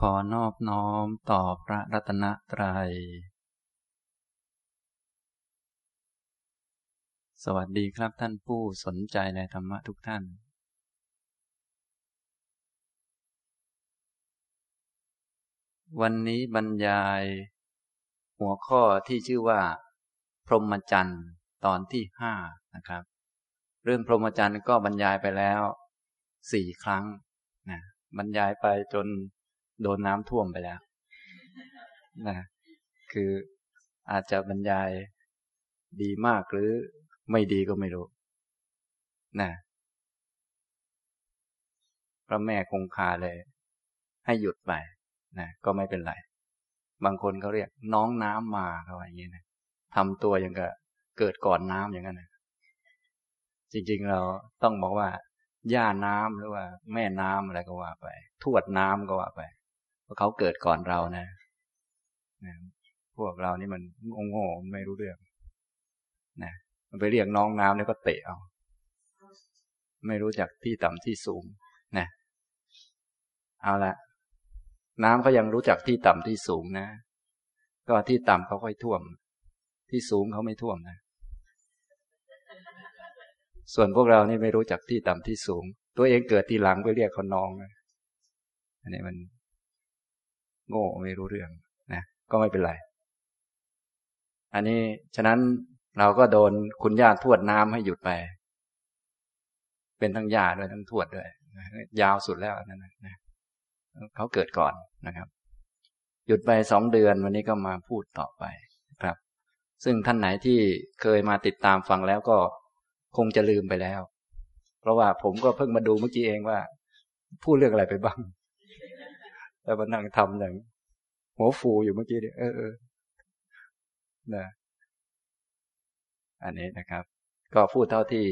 ขอนอบน้อมต่อพระรัตนตรัย สวัสดีครับท่านผู้สนใจในธรรมะทุกท่าน วันนี้บรรยาย หัวข้อที่ชื่อว่า พรหมจรรย์ตอนที่ห้านะครับ เรื่องพรหมจรรย์ก็บรรยายไปแล้วสี่ครั้งนะบรรยายไปจน โดนน้ำท่วมไปแล้วนะคืออาจจะบรรยายดีมากหรือไม่ดีก็ไม่รู้นะพระแม่คงคาเลย ให้หยุดไปนะก็ไม่เป็นไร บางคนเขาเรียก น้องน้ำมาเขาอย่างนี้นะทำตัวอย่างกับเกิดก่อนน้ำอย่างนั้นนะจริงๆเราต้องบอกว่าย่าน้ำหรือว่า แม่น้ำอะไรก็ว่าไป ทวดน้ำก็ว่าไป เพราะเขาเกิดก่อนเรานะ พวกเรานี่มันโง่ๆไม่รู้เรื่องนะมันไปเรียกน้องน้ำแล้วก็เตะเอา ไม่รู้จักที่ต่ำที่สูงนะเอาละน้ำเขายังรู้จักที่ต่ำที่สูงนะ ก็ที่ต่ำเขาค่อยท่วม ที่สูงเขาไม่ท่วมนะ ส่วนพวกเรานี่ไม่รู้จักที่ต่ำที่สูง ตัวเองเกิดทีหลังไปเรียกเขาน้องนะอันนี้มัน โง่ไม่รู้เรื่องนะก็ไม่เป็นไร อันนี้ฉะนั้นเราก็โดนคุณย่าทวดน้ำให้หยุดไป เป็นทั้งย่าด้วยทั้งทวดด้วยยาวสุดแล้วนั่นนะเขาเกิดก่อนนะครับ หยุดไปสองเดือนวันนี้ก็มาพูดต่อไปครับ ซึ่งท่านไหนที่เคยมาติดตามฟังแล้วก็คงจะลืมไปแล้ว เพราะว่าผมก็เพิ่งมาดูเมื่อกี้เองว่า พูดเรื่องอะไรไปบ้าง แล้วมานั่งทำอย่างหัวฟูอยู่เมื่อกี้เนี่ยเออเออนะอันนี้นะครับ ก็พูดเท่าที่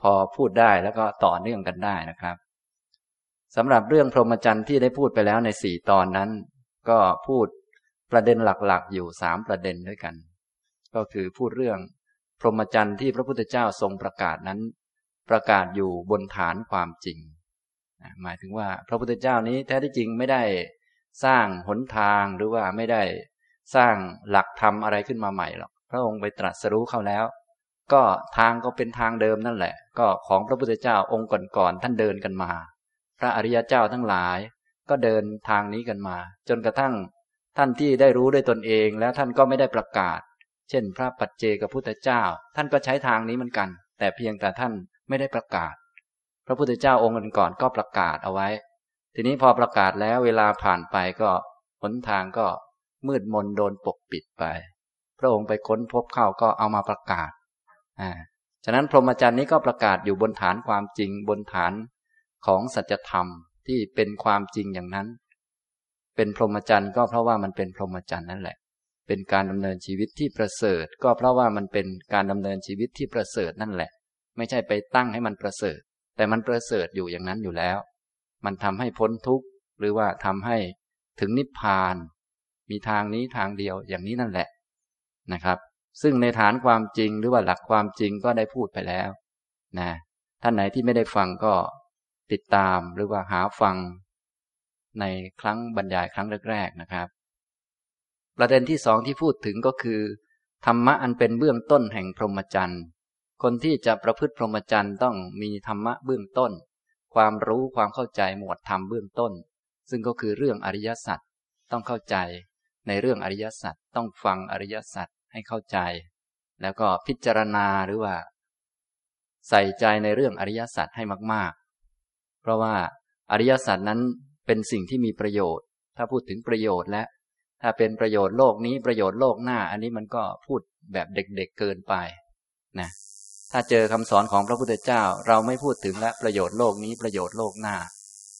พอพูดได้แล้วก็ต่อเนื่องกันได้นะครับสำหรับเรื่องพรหมจรรย์ที่ได้พูดไปแล้วในสี่ตอนนั้น ก็พูดประเด็นหลักๆ อยู่สามประเด็นด้วยกัน ก็คือพูดเรื่องพรหมจรรย์ที่พระพุทธเจ้าทรงประกาศนั้น ประกาศอยู่บนฐานความจริง หมายถึงว่าพระพุทธเจ้านี้แท้ที่จริงไม่ได้สร้างหนทางหรือว่าไม่ได้สร้างหลักธรรมอะไรขึ้นมาใหม่หรอกพระองค์ไปตรัสรู้เข้าแล้ว ก็ทางก็เป็นทางเดิมนั่นแหละ ก็ของพระพุทธเจ้าองค์ก่อนๆท่านเดินกันมา พระอริยเจ้าทั้งหลาย ก็เดินทางนี้กันมา จนกระทั่งท่านที่ได้รู้ด้วยตนเองแล้วท่านก็ไม่ได้ประกาศ เช่น พระปัจเจกพุทธเจ้า ท่านก็ใช้ทางนี้เหมือนกัน แต่เพียงแต่ท่านไม่ได้ประกาศ ระพุทธเจ้าองค์ก่อนก็ประกาศเอาไว้ ทีนี้พอประกาศแล้วเวลาผ่านไปก็หนทางก็มืดมนโดนปกปิดไป พระองค์ไปค้นพบเข้าก็เอามาประกาศอ่าฉะนั้นพรหมจรรย์นี้ก็ประกาศอยู่บนฐานความจริงบนฐานของสัจธรรมที่เป็นความจริงอย่างนั้น เป็นพรหมจรรย์ก็เพราะว่ามันเป็นพรหมจรรย์นั่นแหละ เป็นการดำเนินชีวิตที่ประเสริฐ ก็เพราะว่ามันเป็นการดำเนินชีวิตที่ประเสริฐนั่นแหละ ไม่ใช่ไปตั้งให้มันประเสริฐ แต่มันประเสริฐอยู่อย่างนั้นอยู่แล้ว มันทำให้พ้นทุกข์หรือว่าทำให้ถึงนิพพาน มีทางนี้ทางเดียวอย่างนี้นั่นแหละนะครับ ซึ่งในฐานความจริงหรือว่าหลักความจริงก็ได้พูดไปแล้วนะท่านไหนที่ไม่ได้ฟังก็ติดตามหรือว่าหาฟังในครั้งบรรยายครั้งแรกๆนะครับ ประเด็นที่สองที่พูดถึงก็คือ ธรรมะอันเป็นเบื้องต้นแห่งพรหมจรรย์ คนที่จะประพฤติพรหมจรรย์ต้องมีธรรมะเบื้องต้น ความรู้ความเข้าใจหมวดธรรมเบื้องต้น ซึ่งก็คือเรื่องอริยสัจต้องเข้าใจ ในเรื่องอริยสัจต้องฟังอริยสัจให้เข้าใจ แล้วก็พิจารณาหรือว่า ใส่ใจในเรื่องอริยสัจให้มาก ๆ เพราะว่าอริยสัจนั้นเป็นสิ่งที่มีประโยชน์ ถ้าพูดถึงประโยชน์และ ถ้าเป็นประโยชน์โลกนี้ประโยชน์โลกหน้า อันนี้มันก็พูดแบบเด็กๆเเกินไปนะ ถ้าเจอคำสอนของพระพุทธเจ้า เราไม่พูดถึงและประโยชน์โลกนี้ประโยชน์โลกหน้า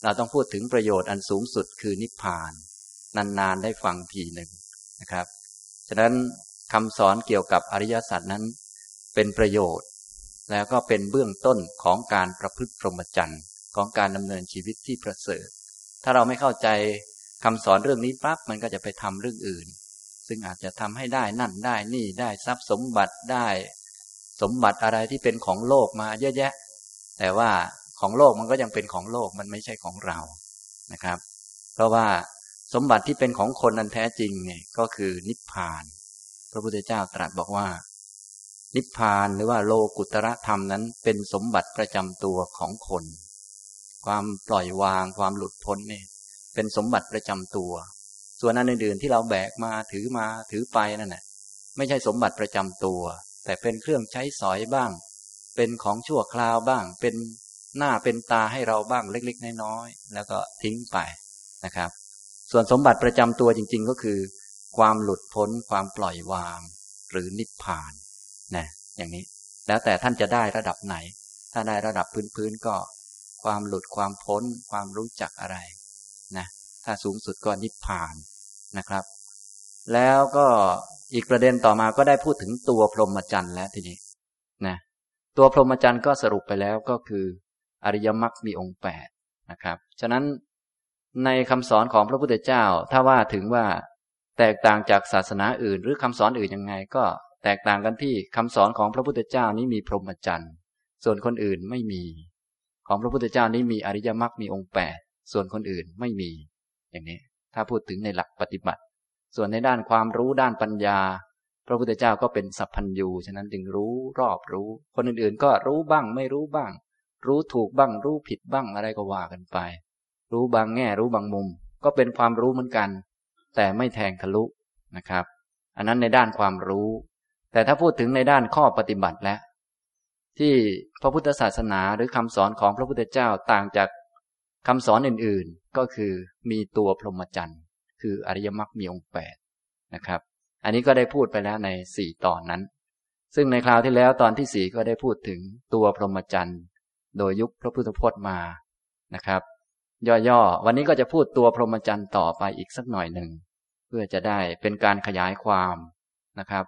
เราต้องพูดถึงประโยชน์อันสูงสุดคือนิพพาน นานๆได้ฟังทีหนึ่งนะครับ ฉะนั้นคำสอนเกี่ยวกับอริยสัจนั้น เป็นประโยชน์ แล้วก็เป็นเบื้องต้นของการประพฤติพรหมจรรย์ของการดำเนินชีวิตที่ประเสริฐ ถ้าเราไม่เข้าใจคำสอนเรื่องนี้ปั๊บมันก็จะไปทำเรื่องอื่น ซึ่งอาจจะทำให้ได้นั่นได้นี่ได้ทรัพย์สมบัติได้ สมบัติอะไรที่เป็นของโลกมาเยอะแยะ แต่ว่าของโลกมันก็ยังเป็นของโลกมันไม่ใช่ของเรานะครับ เพราะว่าสมบัติที่เป็นของคนนั้นแท้จริงไงก็คือนิพพาน พระพุทธเจ้าตรัสบอกว่า นิพพานหรือว่าโลกุตระธรรมนั้นเป็นสมบัติประจำตัวของคน ความปล่อยวางความหลุดพ้นเนี่ยเป็นสมบัติประจำตัว ส่วนอันอื่นๆที่เราแบกมาถือมาถือไปนั่นแหละไม่ใช่สมบัติประจำตัว แต่เป็นเครื่องใช้สอยบ้าง เป็นของชั่วคราวบ้าง เป็นหน้าเป็นตาให้เราบ้างเล็ก ๆ น้อยๆแล้วก็ทิ้งไปนะครับ ส่วนสมบัติประจำตัวจริง ๆ ก็คือ ความหลุดพ้นความปล่อยวาง หรือนิพพานนะอย่างนี้ แล้วแต่ท่านจะได้ระดับไหน ถ้าได้ระดับพื้นๆก็ ความหลุดความพ้น ความรู้จักอะไรนะถ้าสูงสุดก็นิพพานนะครับ แล้วก็ อีกประเด็นต่อมาก็ได้พูดถึงตัวพรหมจรรย์แล้วทีนี้นะตัวพรหมจรรย์ก็สรุปไปแล้วก็คือ อริยมรรคมีองค์แปดนะครับ ฉะนั้นในคำสอนของพระพุทธเจ้า ถ้าว่าถึงว่าแตกต่างจากศาสนาอื่น หรือคำสอนอื่นยังไง ก็แตกต่างกันที่คำสอนของพระพุทธเจ้านี้มีพรหมจรรย์ส่วนคนอื่นไม่มี ของพระพุทธเจ้านี้มีอริยมรรคมีองค์แปดส่วนคนอื่นไม่มี อย่างนี้ ถ้าพูดถึงในหลักปฏิบัติ ส่วนในด้านความรู้ด้านปัญญา พระพุทธเจ้าก็เป็นสัพพัญญูฉะนั้นจึงรู้รอบรู้ คนอื่นๆ ก็รู้บ้างไม่รู้บ้าง รู้ถูกบ้างรู้ผิดบ้างอะไรก็ว่ากันไป รู้บางแง่รู้บางมุม ก็เป็นความรู้เหมือนกัน แต่ไม่แทงทะลุนะครับ อันนั้นในด้านความรู้ แต่ถ้าพูดถึงในด้านข้อปฏิบัติแล้วที่พระพุทธศาสนาหรือคำสอนของพระพุทธเจ้าต่างจากคำสอนอื่นๆ ก็คือมีตัวพรหมจรรย์ คืออริยมรรคมีองค์แปดนะครับ อันนี้ก็ได้พูดไปแล้วในสี่ตอนนั้น ซึ่งในคราวที่แล้วตอนที่สี่ก็ได้พูดถึงตัวพรหมจรรย์ โดยยุคพระพุทธพจน์มานะครับ ย่อๆวันนี้ก็จะพูดตัวพรหมจรรย์ต่อไปอีกสักหน่อยหนึ่งเพื่อจะได้เป็นการขยายความนะครับ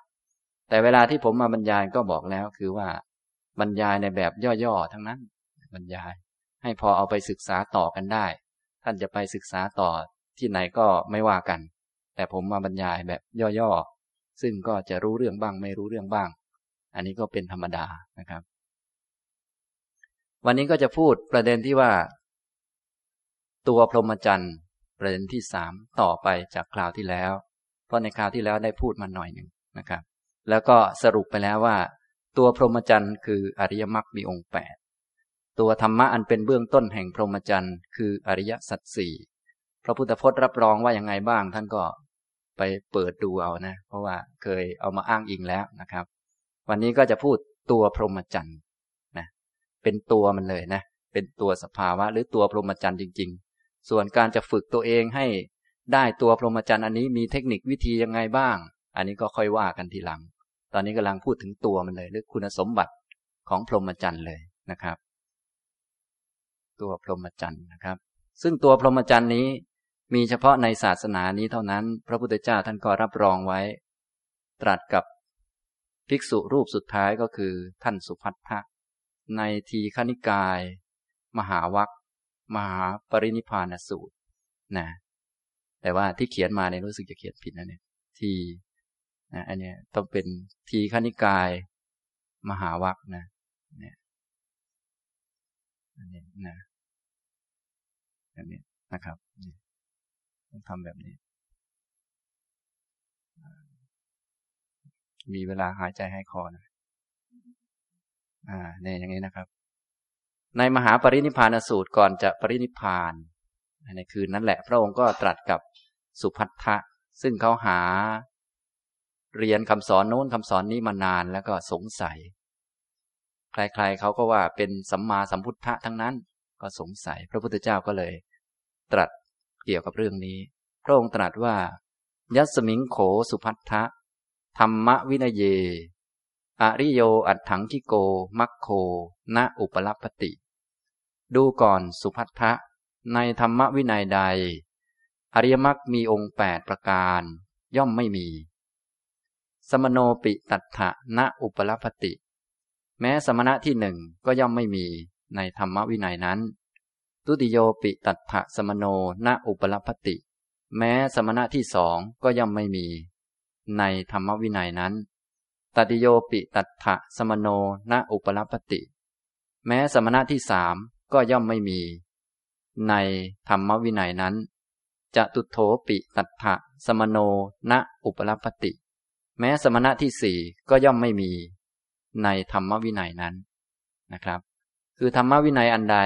แต่เวลาที่ผมมาบรรยายก็บอกแล้วคือว่า บรรยายในแบบย่อๆทั้งนั้น บรรยาย ให้พอเอาไปศึกษาต่อกันได้ ท่านจะไปศึกษาต่อ ที่ไหนก็ไม่ว่ากัน แต่ผมมาบรรยายแบบย่อๆ ซึ่งก็จะรู้เรื่องบ้างไม่รู้เรื่องบ้าง อันนี้ก็เป็นธรรมดานะครับ วันนี้ก็จะพูดประเด็นที่ว่า ตัวพรหมจรรย์ประเด็นที่สามต่อไปจากคราวที่แล้ว เพราะในคราวที่แล้วได้พูดมาหน่อยหนึ่งนะครับ แล้วก็สรุปไปแล้วว่า ตัวพรหมจรรย์คืออริยมรรคมีองค์แปดตัวธรรมะอันเป็นเบื้องต้นแห่งพรหมจรรย์คืออริยสัจสี่ พระพุทธพจน์รับรองว่าอยังไงบ้าง ท่านก็ไปเปิดดูเอานะ เพราะว่าเคยเอามาอ้างอิงแล้วนะครับ วันนี้ก็จะพูดตัวพรหมจรรย์เป็นตัวมันเลยนะ เป็นตัวสภาวะ หรือตัวพรหมจรรย์จริง ๆ ส่วนการจะฝึกตัวเองให้ได้ตัวพรหมจรรย์อันนี้มีเทคนิควิธียังไงบ้าง อันนี้ก็ค่อยว่ากันทีหลัง ตอนนี้กำลังพูดถึงตัวมันเลย หรือคุณสมบัติของพรหมจรรย์เลยนะครับ ตัวพรหมจรรย์นะครับ ซึ่งตัวพรหมจรรย์นี้ มีเฉพาะในศาสนานี้เท่านั้น พระพุทธเจ้าท่านก็รับรองไว้ ตรัสกับภิกษุรูปสุดท้ายก็คือท่านสุพัทธะในทีฆนิกาย มหาวัคมหาปรินิพานสูตรนะแต่ว่าที่เขียนมาเนี่ยรู้สึกจะเขียนผิดนะเนี่ยทีนะอันนี้ต้องเป็นทีฆนิกาย มหาวัคนะเนี่ยอันนี้นะอันนี้นะครับ ทำแบบนี้ มีเวลาหายใจให้คอนะอ่าเนี่ยอย่างนี้นะครับ ในมหาปรินิพานสูตรก่อนจะปรินิพานในคืนนั้นแหละ พระองค์ก็ตรัสกับสุพัทธะ ซึ่งเขาหา เรียนคำสอนโน้นคำสอนนี้มานานแล้วก็สงสัย ใครๆเขาก็ว่าเป็นสัมมาสัมพุทธะทั้งนั้น ก็สงสัย พระพุทธเจ้าก็เลย ตรัส เกี่ยวกับเรื่องนี้ พระองค์ตรัสว่า ยัสมิงโขสุพัทธะธรรมวินเย อริโยอัตถังคิโก มัคโค ณอุปลัพติ ดูก่อนสุพัทธะ ในธรรมวินัยใด อริยมรรคมีองค์แปดประการ ย่อมไม่มี สมโนปิตัถะณอุปลัพติ แม้สมณะที่หนึ่งก็ย่อมไม่มีในธรรมวินัยนั้น ตุติโยปิตัถะสมโนณอุปลพติ แม้สมณะที่สองก็ย่อมไม่มี ในธรรมวินัยนั้น ตติโยปิตัถะสมโนณอุปลพติ แม้สมณะที่สามก็ย่อมไม่มี ในธรรมวินัยนั้นจะตุโถปิตัฏฐะสมโนณอุปรัปติ แม้สมณะที่สี่ก็ย่อมไม่มี ในธรรมวินัยนั้นนะครับ คือธรรมวินัยอันใด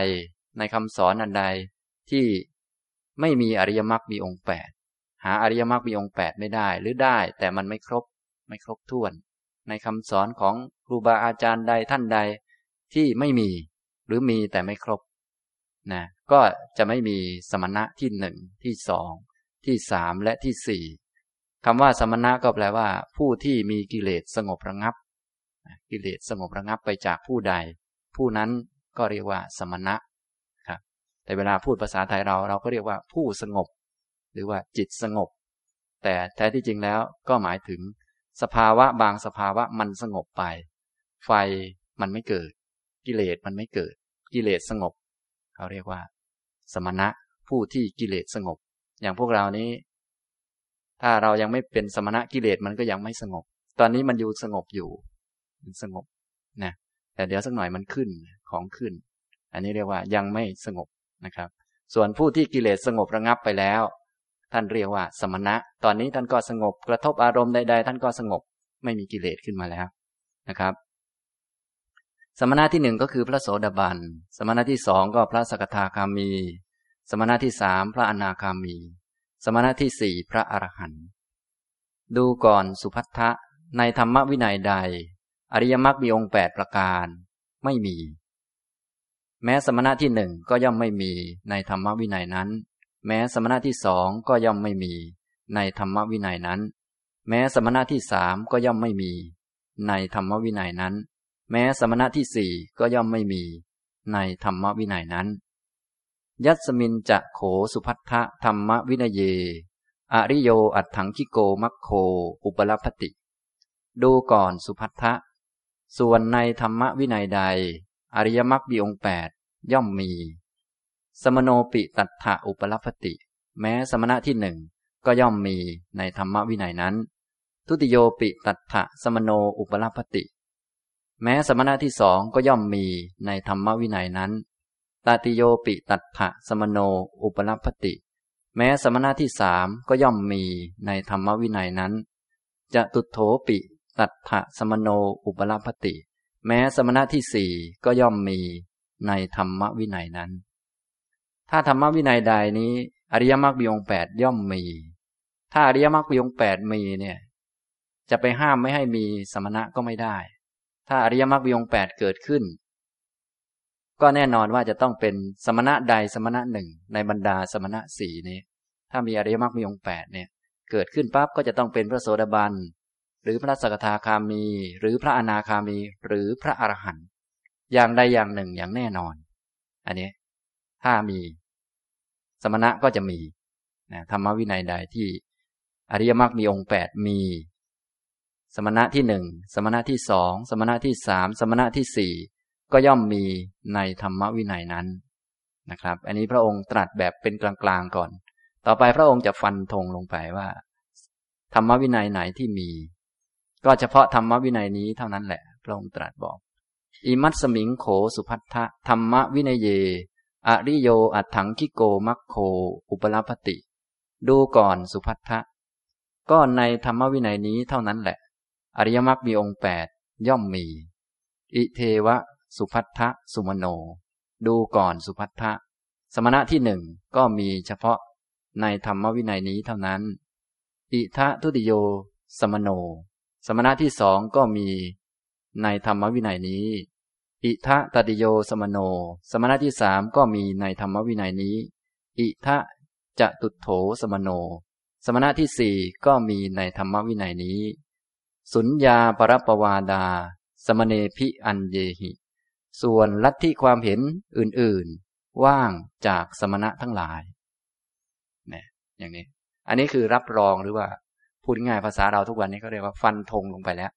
ในคำสอนอันใดที่ไม่มีอริยมรรคมีองค์แปดหาอริยมรรคมีองค์แปดไม่ได้หรือได้แต่มันไม่ครบไม่ครบถ้วน ในคำสอนของครูบาอาจารย์ใดท่านใดที่ไม่มีหรือมีแต่ไม่ครบนะก็จะไม่มีสมณะที่หนึ่งที่สองที่สามและที่สี่คำว่าสมณะก็แปลว่า ผู้ที่มีกิเลสสงบระงับ กิเลสสงบระงับไปจากผู้ใด ผู้นั้นก็เรียกว่าสมณะ แต่เวลาพูดภาษาไทยเราเราก็เรียกว่าผู้สงบ หรือว่าจิตสงบ แต่แท้ที่จริงแล้วก็หมายถึง สภาวะบางสภาวะมันสงบไป ไฟมันไม่เกิด กิเลสมันไม่เกิด กิเลสสงบเขาเรียกว่า สมณะผู้ที่กิเลสสงบ อย่างพวกเรานี้ ถ้าเรายังไม่เป็นสมณะกิเลสมันก็ยังไม่สงบ ตอนนี้มันอยู่สงบอยู่ มันสงบนะแต่เดี๋ยวสักหน่อยมันขึ้นของขึ้น อันนี้เรียกว่ายังไม่สงบ นะครับ ส่วนผู้ที่กิเลสสงบระงับไปแล้ว ท่านเรียกว่า สมณะ ตอนนี้ท่านก็สงบกระทบอารมณ์ใดๆท่านก็สงบไม่มีกิเลสขึ้นมาแล้วนะครับ สมณะที่หนึ่งก็คือพระโสดาบัน สมณะที่สองก็พระสกทาคามี สมณะที่สามพระอนาคามี สมณะที่สี่พระอรหันต์ดูก่อนสุพัทธะในธรรมวินัยใด อริยมรรคมีองค์แปดประการ ไม่มี แม้สมณะที่หนึ่งก็ย่อมไม่มีในธรรมวินัยนั้น แม้สมณะที่สองก็ย่อมไม่มี ในธรรมวินัยนั้น แม้สมณะที่สามก็ย่อมไม่มี ในธรรมวินัยนั้น แม้สมณะที่สี่ก็ย่อมไม่มี ในธรรมวินัยนั้น ยัสมินจะโขสุพัทธะธรรมวินัยเย อริโยอัตถังคิโกมัคโค อุปลพติ ดูก่อนสุพัทธะส่วนในธรรมวินัยใด อริยมรรคบีองแปดย่อมมี สมโนปิตัฏฐะอุปลพติ แม้สมณะที่หนึ่งก็ย่อมมีในธรรมวินัยนั้น ทุติโยปิตัฏฐะสมโนอุปลพติ แม้สมณะที่สองก็ย่อมมีในธรรมวินัยนั้น ตติโยปิตัฏฐะสมโนอุปนัพติ แม้สมณะที่สามก็ย่อมมีในธรรมวินัยนั้น จะตุโถปิตัฏฐะสมโนอุปนัพติ แม้สมณะที่สี่ก็ย่อมมีในธรรมวินัยนั้น ถ้าธรรมวินัยใดนี้ อริยมรรคบีองแปดย่อมมี ถ้าอริยมรรคบีองแปดมีเนี่ย จะไปห้ามไม่ให้มีสมณะก็ไม่ได้ ถ้าอริยมรรควิองแปดเกิดขึ้น ก็แน่นอนว่าจะต้องเป็นสมณะใดสมณะหนึ่งในบรรดาสมณะสี่นี้ ถ้ามีอริยมรรคมีองแปดเนี่ย เกิดขึ้นปั๊บก็จะต้องเป็นพระโสดาบัน หรือพระสกทาคามี หรือพระอนาคามี หรือพระอรหันต์อย่างใดอย่างหนึ่งอย่างแน่นอน อันนี้ถ้ามี สมณะก็จะมีนะธรรมวินัยใดที่อริยมรรคมีองค์แปดมี สมณะที่หนึ่งสมณะที่สองสมณะที่สามสมณะที่สี่ก็ย่อมมีในธรรมวินัยนั้นนะครับ อันนี้พระองค์ตรัสแบบเป็นกลางๆก่อน ต่อไปพระองค์จะฟันธงลงไปว่า ธรรมวินัยไหนที่มี ก็เฉพาะธรรมวินัยนี้เท่านั้นแหละ พระองค์ตรัสบอก อิมัตสมิงโขสุพัทธะธรรมวินัยเย อริโยอัตถังคิโกมัคโค อุปลพติ ดูก่อนสุพัทธะ ก็ในธรรมวินัยนี้เท่านั้นแหละ อริยมรรคมีองค์แปดย่อมมี อิเทวะ สุพัทธะสุมโน ดูก่อนสุพัทธะ สมณะที่หนึ่งก็มีเฉพาะในธรรมวินัยนี้เท่านั้น อิทะทุติโย สมโน สมณะที่สองก็มีในธรรมวินัยนี้ อิทะตติโยสมโน สมณะที่สามก็มีในธรรมวินัยนี้ อิทะจะตุโถสมโน สมณะที่สี่ก็มีในธรรมวินัยนี้ สุญญาปรปวาดา สมเนพิอันเยหิ ส่วนลัทธิความเห็นอื่นๆ ว่างจากสมณะทั้งหลายเนี่ยอย่างนี้ อันนี้คือรับรองหรือว่า พูดง่ายภาษาเราทุกวันนี้เขาเรียกว่าฟันธงลงไปแล้ว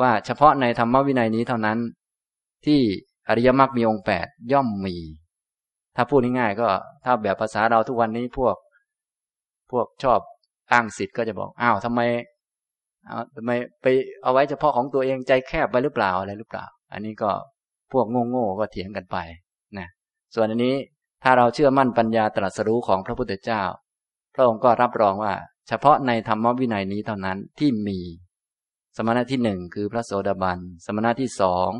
ว่าเฉพาะในธรรมวินัยนี้เท่านั้น ที่อริยมรรคมีองค์แปดย่อมมี ถ้าพูดง่ายๆก็ถ้าแบบภาษาเราทุกวันนี้พวก พวกชอบอ้างสิทธิ์ก็จะบอกอ้าวทำไมเอาทำไมไปเอาไว้เฉพาะของตัวเองใจแคบไปหรือเปล่าอะไรหรือเปล่า อันนี้ก็พวกโง่ๆก็เถียงกันไปนะส่วนอันนี้ถ้าเราเชื่อมั่นปัญญาตรัสรู้ของพระพุทธเจ้า พระองค์ก็รับรองว่า เฉพาะในธรรมวินัยนี้เท่านั้นที่มี สมณะที่หนึ่งคือพระโสดาบัน สมณะที่สอง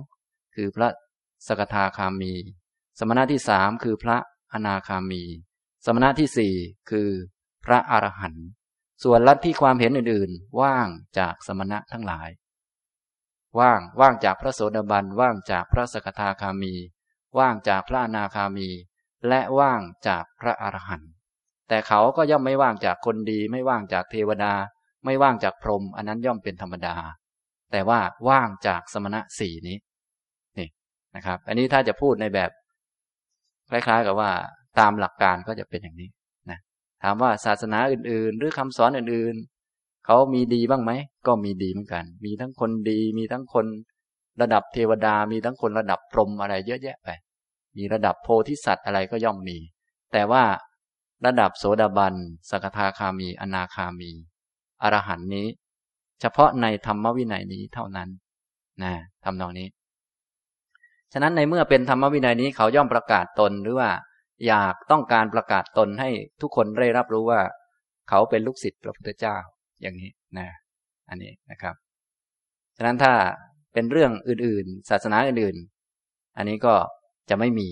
คือพระสกทาคามี สมณะที่สามคือพระอนาคามี สมณะที่สี่คือพระอรหันต์ส่วนลัทธิความเห็นอื่นๆ ว่างจากสมณะทั้งหลาย ว่างว่างจากพระโสดาบันว่างจากพระสกทาคามี ว่างจากพระอนาคามี และว่างจากพระอรหันต์ แต่เขาก็ย่อมไม่ว่างจากคนดี ไม่ว่างจากเทวดา ไม่ว่างจากพรหมอันนั้นย่อมเป็นธรรมดา แต่ว่าว่างจากสมณะสี่นี้นี่นะครับ อันนี้ถ้าจะพูดในแบบคล้ายๆ กับว่าตามหลักการก็จะเป็นอย่างนี้นะถามว่าศาสนาอื่น ๆ หรือคำสอนอื่นๆ เขามีดีบ้างไหม ก็มีดีเหมือนกัน มีทั้งคนดีมีทั้งคนระดับเทวดา มีทั้งคนระดับพรหมอะไรเยอะแยะไป มีระดับโพธิสัตว์อะไรก็ย่อมมี แต่ว่า ระดับโสดาบัน สกทาคามี อนาคามี อรหันนี้ เฉพาะในธรรมวินัยนี้เท่านั้นนะทำนองนี้ ฉะนั้นในเมื่อเป็นธรรมวินัยนี้เขาย่อมประกาศตนหรือว่า อยากต้องการประกาศตนให้ทุกคนได้รับรู้ว่า เขาเป็นลูกศิษย์พระพุทธเจ้าอย่างนี้นะ อันนี้นะครับ ฉะนั้นถ้าเป็นเรื่องอื่นๆ ศาสนาอื่นๆ อันนี้ก็จะไม่มี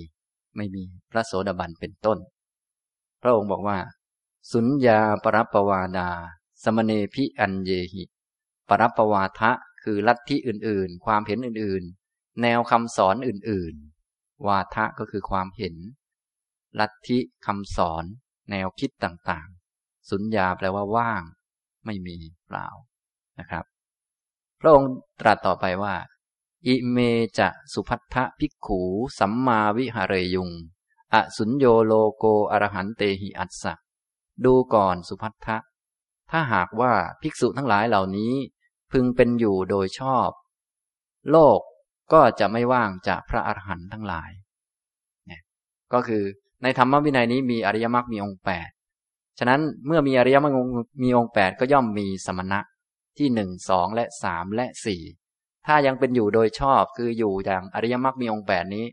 ไม่มีพระโสดาบันเป็นต้น พระองค์บอกว่า สุญญาปรับปวาดา สมเนพิอันเยหิ ปรับปวาทะคือลัทธิอื่นๆ ความเห็นอื่นๆ แนวคำสอนอื่นๆ วาทะก็คือความเห็น ลัทธิคำสอน แนวคิดต่างๆ สุญญาแปลว่าว่าง ไม่มีเปล่านะครับ พระองค์ตรัสต่อไปว่า อิเมจะสุพัทธภิกขูสัมมาวิหารยุง อสุญโยโลโกอรหันเตหิอัสสะดูก่อนสุพัทธะ ถ้าหากว่าภิกษุทั้งหลายเหล่านี้ พึงเป็นอยู่โดยชอบ โลกก็จะไม่ว่างจากพระอรหันต์ทั้งหลายเนี่ยก็คือในธรรมวินัยนี้มีอริยมรรคมีองค์แปดฉะนั้นเมื่อมีอริยมรรคมีองค์แปดก็ย่อมมีสมณะที่หนึ่งสองและสามและสี่ถ้ายังเป็นอยู่โดยชอบคืออยู่อย่างอริยมรรคมีองค์แปดนี้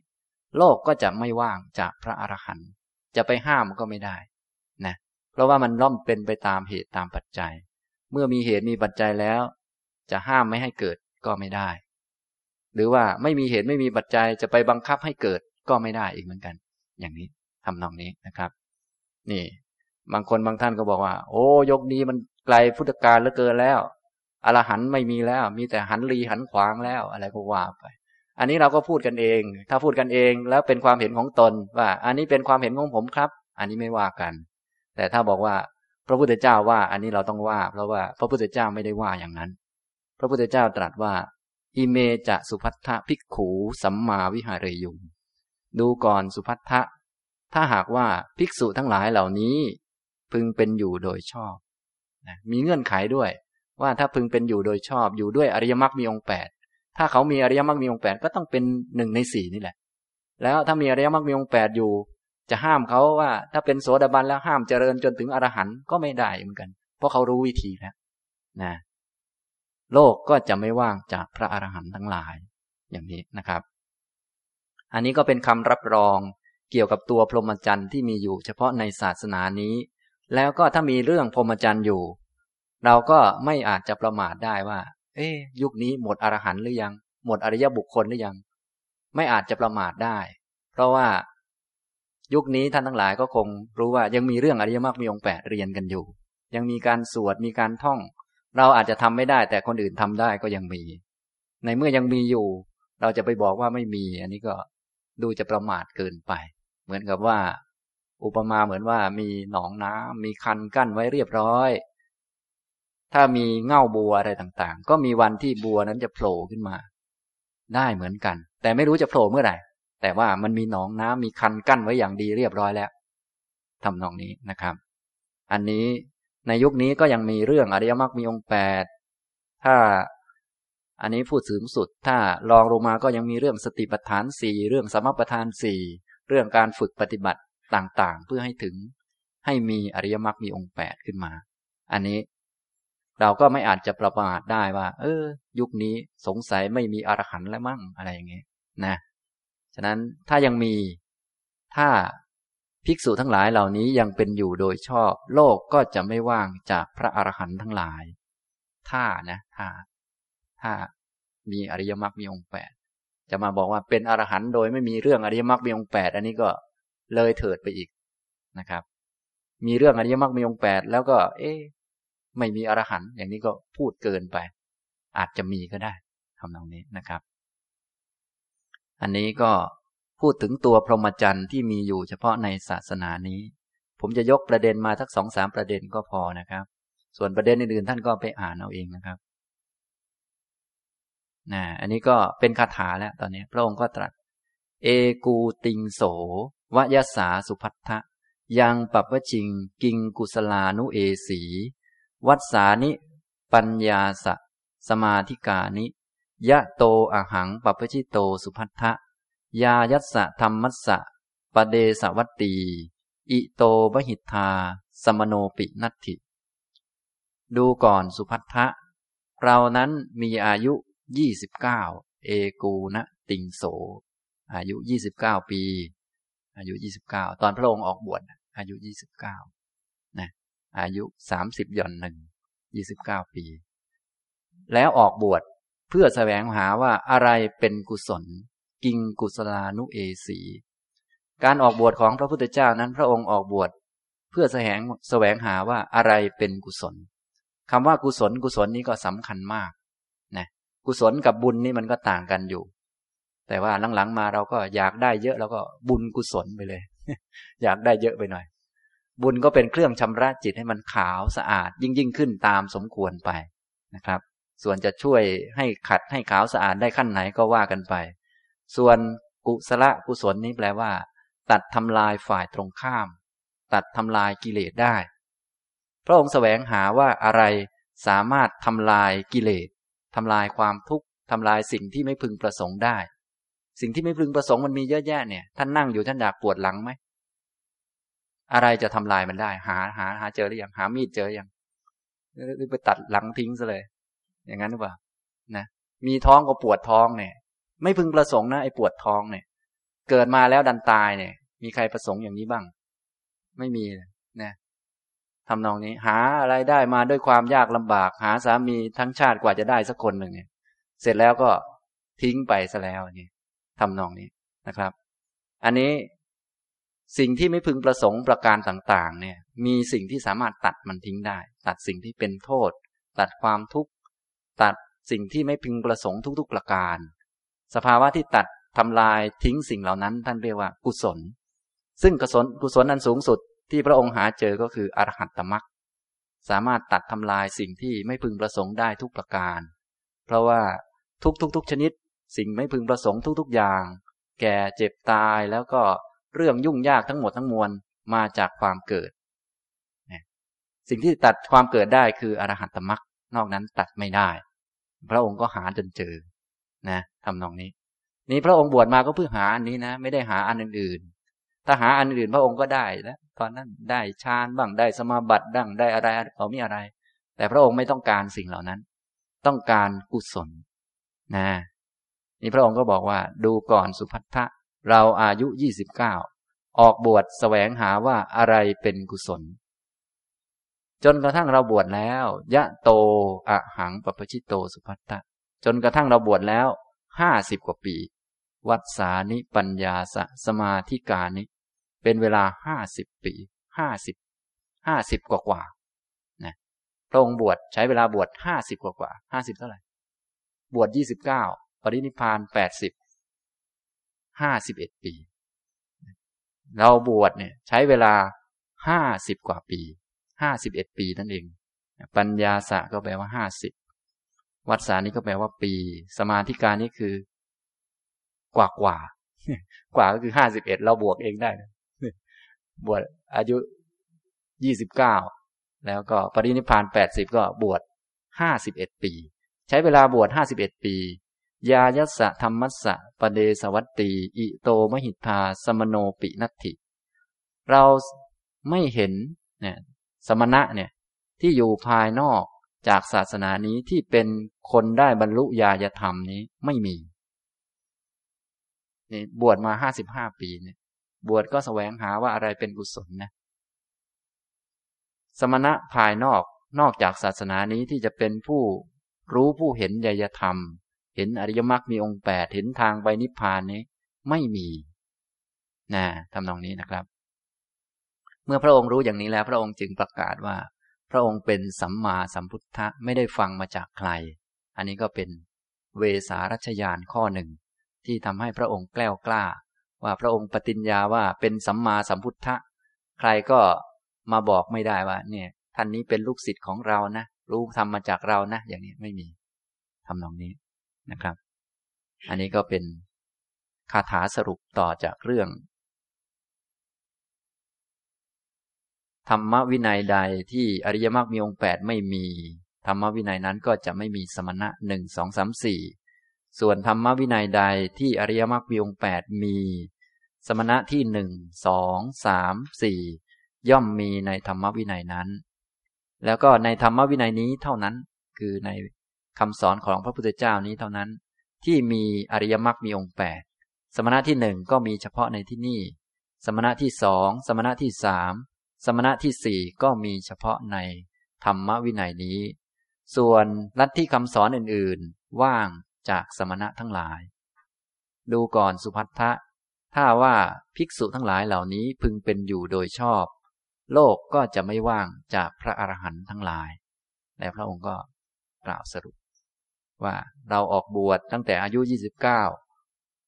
โลกก็จะไม่ว่างจากพระอรหันต์จะไปห้ามก็ไม่ได้นะเพราะว่ามันล่อมเป็นไปตามเหตุตามปัจจัย เมื่อมีเหตุมีปัจจัยแล้ว จะห้ามไม่ให้เกิดก็ไม่ได้ หรือว่าไม่มีเหตุไม่มีปัจจัยจะไปบังคับให้เกิดก็ไม่ได้อีกเหมือนกัน อย่างนี้ทำนองนี้นะครับ นี่ บางคนบางท่านก็บอกว่า โอ้ยกนี้มันไกลพุทธกาลเหลือเกินแล้วอรหันต์ไม่มีแล้ว มีแต่หันรีหันขวางแล้ว อะไรก็ว่าไป อันนี้เราก็พูดกันเอง ถ้าพูดกันเองแล้วเป็นความเห็นของตนว่า อันนี้เป็นความเห็นของผมครับ อันนี้ไม่ว่ากัน แต่ถ้าบอกว่าพระพุทธเจ้าว่า อันนี้เราต้องว่า เพราะว่าพระพุทธเจ้าไม่ได้ว่าอย่างนั้น พระพุทธเจ้าตรัสว่า อิเมจะสุพัทธภิกขูสัมมาวิหารยุงดูก่อนสุพัทธะถ้าหากว่าภิกษุทั้งหลายเหล่านี้ พึงเป็นอยู่โดยชอบนะมีเงื่อนไขด้วย ว่าถ้าพึงเป็นอยู่โดยชอบอยู่ด้วยอริยมรรคมีองค์แปด ถ้าเขามีอริยมรรคมีองแปดก็ต้องเป็นหนึ่งในสี่นี่แหละ แล้วถ้ามีอริยมรรคมีองแปดอยู่ จะห้ามเขาว่า ถ้าเป็นโสดาบันแล้วห้ามเจริญจนถึงอรหันต์ก็ไม่ได้เหมือนกัน เพราะเขารู้วิธีแล้วนะ โลกก็จะไม่ว่างจากพระอรหันต์ทั้งหลาย อย่างนี้นะครับ อันนี้ก็เป็นคำรับรองเกี่ยวกับตัวพรหมจรรย์ที่มีอยู่เฉพาะในศาสนานี้ แล้วก็ถ้ามีเรื่องพรหมจรรย์อยู่ เราก็ไม่อาจจะประมาทได้ว่า เอ๊ยุคนี้หมดอรหันต์หรือยัง หมดอริยบุคคลหรือยัง ไม่อาจจะประมาทได้ เพราะว่ายุคนี้ท่านทั้งหลายก็คงรู้ว่ายังมีเรื่องอริยมรรคมีองค์แปดเรียนกันอยู่ ยังมีการสวดมีการท่อง เราอาจจะทำไม่ได้ แต่คนอื่นทำได้ก็ยังมี ในเมื่อยังมีอยู่ เราจะไปบอกว่าไม่มี อันนี้ก็ดูจะประมาทเกินไป เหมือนกับว่า อุปมาเหมือนว่ามีหนองน้ำมีคันกั้นไว้เรียบร้อย ถ้ามีเง่าบัวอะไรต่างๆ ก็มีวันที่บัวนั้นจะโผล่ขึ้นมา ได้เหมือนกัน แต่ไม่รู้จะโผล่เมื่อไหร่แต่ว่ามันมีหนองน้ำมีคันกั้นไว้อย่างดีเรียบร้อยแล้วทำนองนี้นะครับ อันนี้ในยุคนี้ก็ยังมีเรื่องอริยมรรคมีองค์แปดถ้าอันนี้พูดสูงสุด ถ้าลองลงมาก็ยังมีเรื่องสติปัฏฐานสี่เรื่องสมปัฏฐานสี่เรื่องการฝึกปฏิบัติต่างๆ เพื่อให้ถึงให้มีอริยมรรคมีองค์แปดขึ้นมา อันนี้ เราก็ไม่อาจจะประมาทได้ว่า เออ ยุคนี้สงสัยไม่มีอรหันต์แล้วมั่งอะไรอย่างเงี้ยนะฉะนั้นถ้ายังมีถ้าภิกษุทั้งหลายเหล่านี้ยังเป็นอยู่โดยชอบ โลกก็จะไม่ว่างจากพระอรหันต์ทั้งหลาย ถ้านะ ถ้า ถ้ามีอริยมรรคมีองค์แปดจะมาบอกว่าเป็นอรหันต์โดยไม่มีเรื่องอริยมรรคมีองค์แปดอันนี้ก็เลยเถิดไปอีกนะครับ มีเรื่องอริยมรรคมีองค์แปดแล้วก็ เอ๊ ไม่มีอรหันต์อย่างนี้ก็พูดเกินไป อาจจะมีก็ได้ทำตรงนี้นะครับ อันนี้ก็พูดถึงตัวพรหมจรรย์ที่มีอยู่เฉพาะในศาสนานี้ ผมจะยกประเด็นมาทักสองสามประเด็นก็พอนะครับ ส่วนประเด็นอื่นๆท่านก็ไปอ่านเอาเองนะครับนะอันนี้ก็เป็นคาถาแล้วตอนนี้ พระองค์ก็ตรัส เอกูติงโสวยสาสุพัทธะยังปัปวชิง กิงกุสลานุเอสี วัตสานิ ปัญญาสะ สมาธิกานิ ยะโตอหังปัปชิโตสุพัทธะ ยายัสสะธรรมัสสะปเดสวัตตี อิโตบหิทา สมโนปินัตถิ ดูก่อนสุพัทธะ เรานั้นมีอายุยี่สิบเก้าเอกูนะติงโส อายุยี่สิบเก้าปี อายุยี่สิบเก้าตอนพระองค์ออกบวชอายุยี่สิบเก้า อายุสามสิบย่อนหนึ่งยี่สิบเก้าปี แล้วออกบวชเพื่อแสวงหาว่าอะไรเป็นกุศล กิงกุศลานุเอสี การออกบวชของพระพุทธเจ้านั้นพระองค์ออกบวชเพื่อแสวงแสวงหาว่าอะไรเป็นกุศลคำว่ากุศลกุศลนี้ก็สำคัญมากนะกุศลกับบุญนี่มันก็ต่างกันอยู่ แต่ว่าหลังๆมาเราก็อยากได้เยอะเราก็บุญกุศลไปเลย อยากได้เยอะไปหน่อย บุญก็เป็นเครื่องชำระจิตให้มันขาวสะอาดยิ่งยิ่งขึ้นตามสมควรไปนะครับ ส่วนจะช่วยให้ขัดให้ขาวสะอาดได้ขั้นไหนก็ว่ากันไป ส่วนกุศลกุศลนี้แปลว่า ตัดทำลายฝ่ายตรงข้าม ตัดทำลายกิเลสได้ พระองค์แสวงหาว่าอะไรสามารถทำลายกิเลสทำลายความทุกข์ทำลายสิ่งที่ไม่พึงประสงค์ได้ สิ่งที่ไม่พึงประสงค์มันมีเยอะแยะเนี่ยท่านนั่งอยู่ท่านอยากปวดหลังไหม อะไรจะทำลายมันได้ หาหาหาเจอหรือยังหามีดเจอยังหรือไปตัดหลังทิ้งซะเลย อย่างนั้นหรือเปล่านะมีท้องก็ปวดท้องเนี่ย ไม่พึงประสงค์นะไอ้ปวดท้องเนี่ย เกิดมาแล้วดันตายเนี่ย มีใครประสงค์อย่างนี้บ้าง ไม่มีนะทำนองนี้ หาอะไรได้มาด้วยความยากลำบาก หาสามีทั้งชาติกว่าจะได้สักคนหนึ่งเนี่ยเสร็จแล้วก็ทิ้งไปซะแล้วนี่ทำนองนี้นะครับ อันนี้ สิ่งที่ไม่พึงประสงค์ประการต่าง ๆ เนี่ย มีสิ่งที่สามารถตัดมันทิ้งได้ ตัดสิ่งที่เป็นโทษ ตัดความทุกข์ ตัดสิ่งที่ไม่พึงประสงค์ทุก ๆ ประการ สภาวะที่ตัดทำลายทิ้งสิ่งเหล่านั้น ท่านเรียกว่ากุศล ซึ่งกุศลกุศลนั้นสูงสุดที่พระองค์หาเจอก็คืออรหัตตมรักสามารถตัดทำลายสิ่งที่ไม่พึงประสงค์ได้ทุกประการ เพราะว่าทุกทุกทุกชนิด สิ่งไม่พึงประสงค์ทุก ๆ อย่าง แก่เจ็บตายแล้วก็ เรื่องยุ่งยากทั้งหมดทั้งมวลมาจากความเกิด สิ่งที่ตัดความเกิดได้คืออรหัตตมรักนอกนั้นตัดไม่ได้ พระองค์ก็หาจนเจอนะทำนองนี้ นี่พระองค์บวชมาก็เพื่อหาอันนี้นะ ไม่ได้หาอันอื่นถ้าหาอันอื่นพระองค์ก็ได้แล้วตอนนั้นได้ฌานบ้างได้สมาบัติบ้างได้อะไรเขามีอะไร แต่พระองค์ไม่ต้องการสิ่งเหล่านั้น ต้องการกุศลนะนี่พระองค์ก็บอกว่า ดูก่อนสุพัทธะ เราอายุยี่สิบเก้าออกบวชแสวงหาว่าอะไรเป็นกุศล จนกระทั่งเราบวชแล้ว ยะโตอะหังปปชิโตสุพัทธะจนกระทั่งเราบวชแล้วห้าสิบกว่าปี วัดสานิปัญญาสสมาธิกานิ เป็นเวลาห้าสิบปีห้าสิบห้าสิบกว่ากว่านะพระองค์บวชใช้เวลาบวชห้าสิบกว่ากว่าห้าสิบเท่าไหร่ บวชยี่สิบเก้าปรินิพานแปดสิบ ห้าสิบเอ็ดปี เราบวชเนี่ย ใช้เวลาห้าสิบกว่าปีห้าสิบเอ็ดปีนั่นเอง ปัญญาสะก็แปลว่าห้าสิบวัดสานี้ก็แปลว่าปี สมาธิการนี่คือกว่ากว่ากว่าก็คือห้าสิบเอ็ดเราบวกเองได้ บวชอายุยี่สิบเก้าแล้วก็ปรินิพานแปดสิบก็บวชห้าสิบเอ็ดปี ใช้เวลาบวชห้าสิบเอ็ดปี ยายัสสะธรรมัสสะปเดสวัตตีอิโตมหิทธาสมโนปินัตถิ เราไม่เห็นเนี่ยสมณะเนี่ยที่อยู่ภายนอกจากศาสนานี้ที่เป็นคนได้บรรลุญาญธรรมนี้ไม่มีนี่บวชมาห้าสิบห้าปีเนี่ย บวชก็แสวงหาว่าอะไรเป็นกุศลนะ สมณะภายนอกนอกจากศาสนานี้ที่จะเป็นผู้รู้ผู้เห็นยยธรรม เห็นอริยมรรคมีองค์แปดเห็นทางไปนิพพานนี้ ไม่มีนะทำนองนี้นะครับ เมื่อพระองค์รู้อย่างนี้แล้ว พระองค์จึงประกาศว่า พระองค์เป็นสัมมาสัมพุทธะไม่ได้ฟังมาจากใคร อันนี้ก็เป็นเวสารัชยานข้อหนึ่ง ที่ทำให้พระองค์แกล้วกล้า ว่าพระองค์ปฏิญญาว่าเป็นสัมมาสัมพุทธะ ใครก็มาบอกไม่ได้ว่า เนี่ย ท่านนี้เป็นลูกศิษย์ของเรานะรู้ทำมาจากเรานะอย่างนี้ไม่มีทำนองนี้ นะครับ อันนี้ก็เป็นคาถาสรุปต่อจากเรื่อง ธรรมวินัยใดที่อริยมรรคมีองค์แปดไม่มี ธรรมวินัยนั้นก็จะไม่มีสมณะหนึ่งสองสามสี่ส่วนธรรมวินัยใดที่อริยมรรคมีองค์แปดมี สมณะที่หนึ่งสองสามสี่ย่อมมีในธรรมวินัยนั้น แล้วก็ในธรรมวินัยนี้เท่านั้น คือใน คำสอนของพระพุทธเจ้านี้เท่านั้น ที่มีอริยมรรคมีองค์แปดสมณะที่หนึ่งก็มีเฉพาะในที่นี่ สมณะที่สองสมณะที่สามสมณะที่สี่ก็มีเฉพาะในธรรมวินัยนี้ ส่วนลัทธิคำสอนอื่นๆ ว่างจากสมณะทั้งหลาย ดูก่อนสุพัทธะ ถ้าว่าภิกษุทั้งหลายเหล่านี้พึงเป็นอยู่โดยชอบ โลกก็จะไม่ว่างจากพระอรหันต์ทั้งหลาย แล้วพระองค์ก็กล่าวสรุป ว่าเราออกบวชตั้งแต่อายุ 29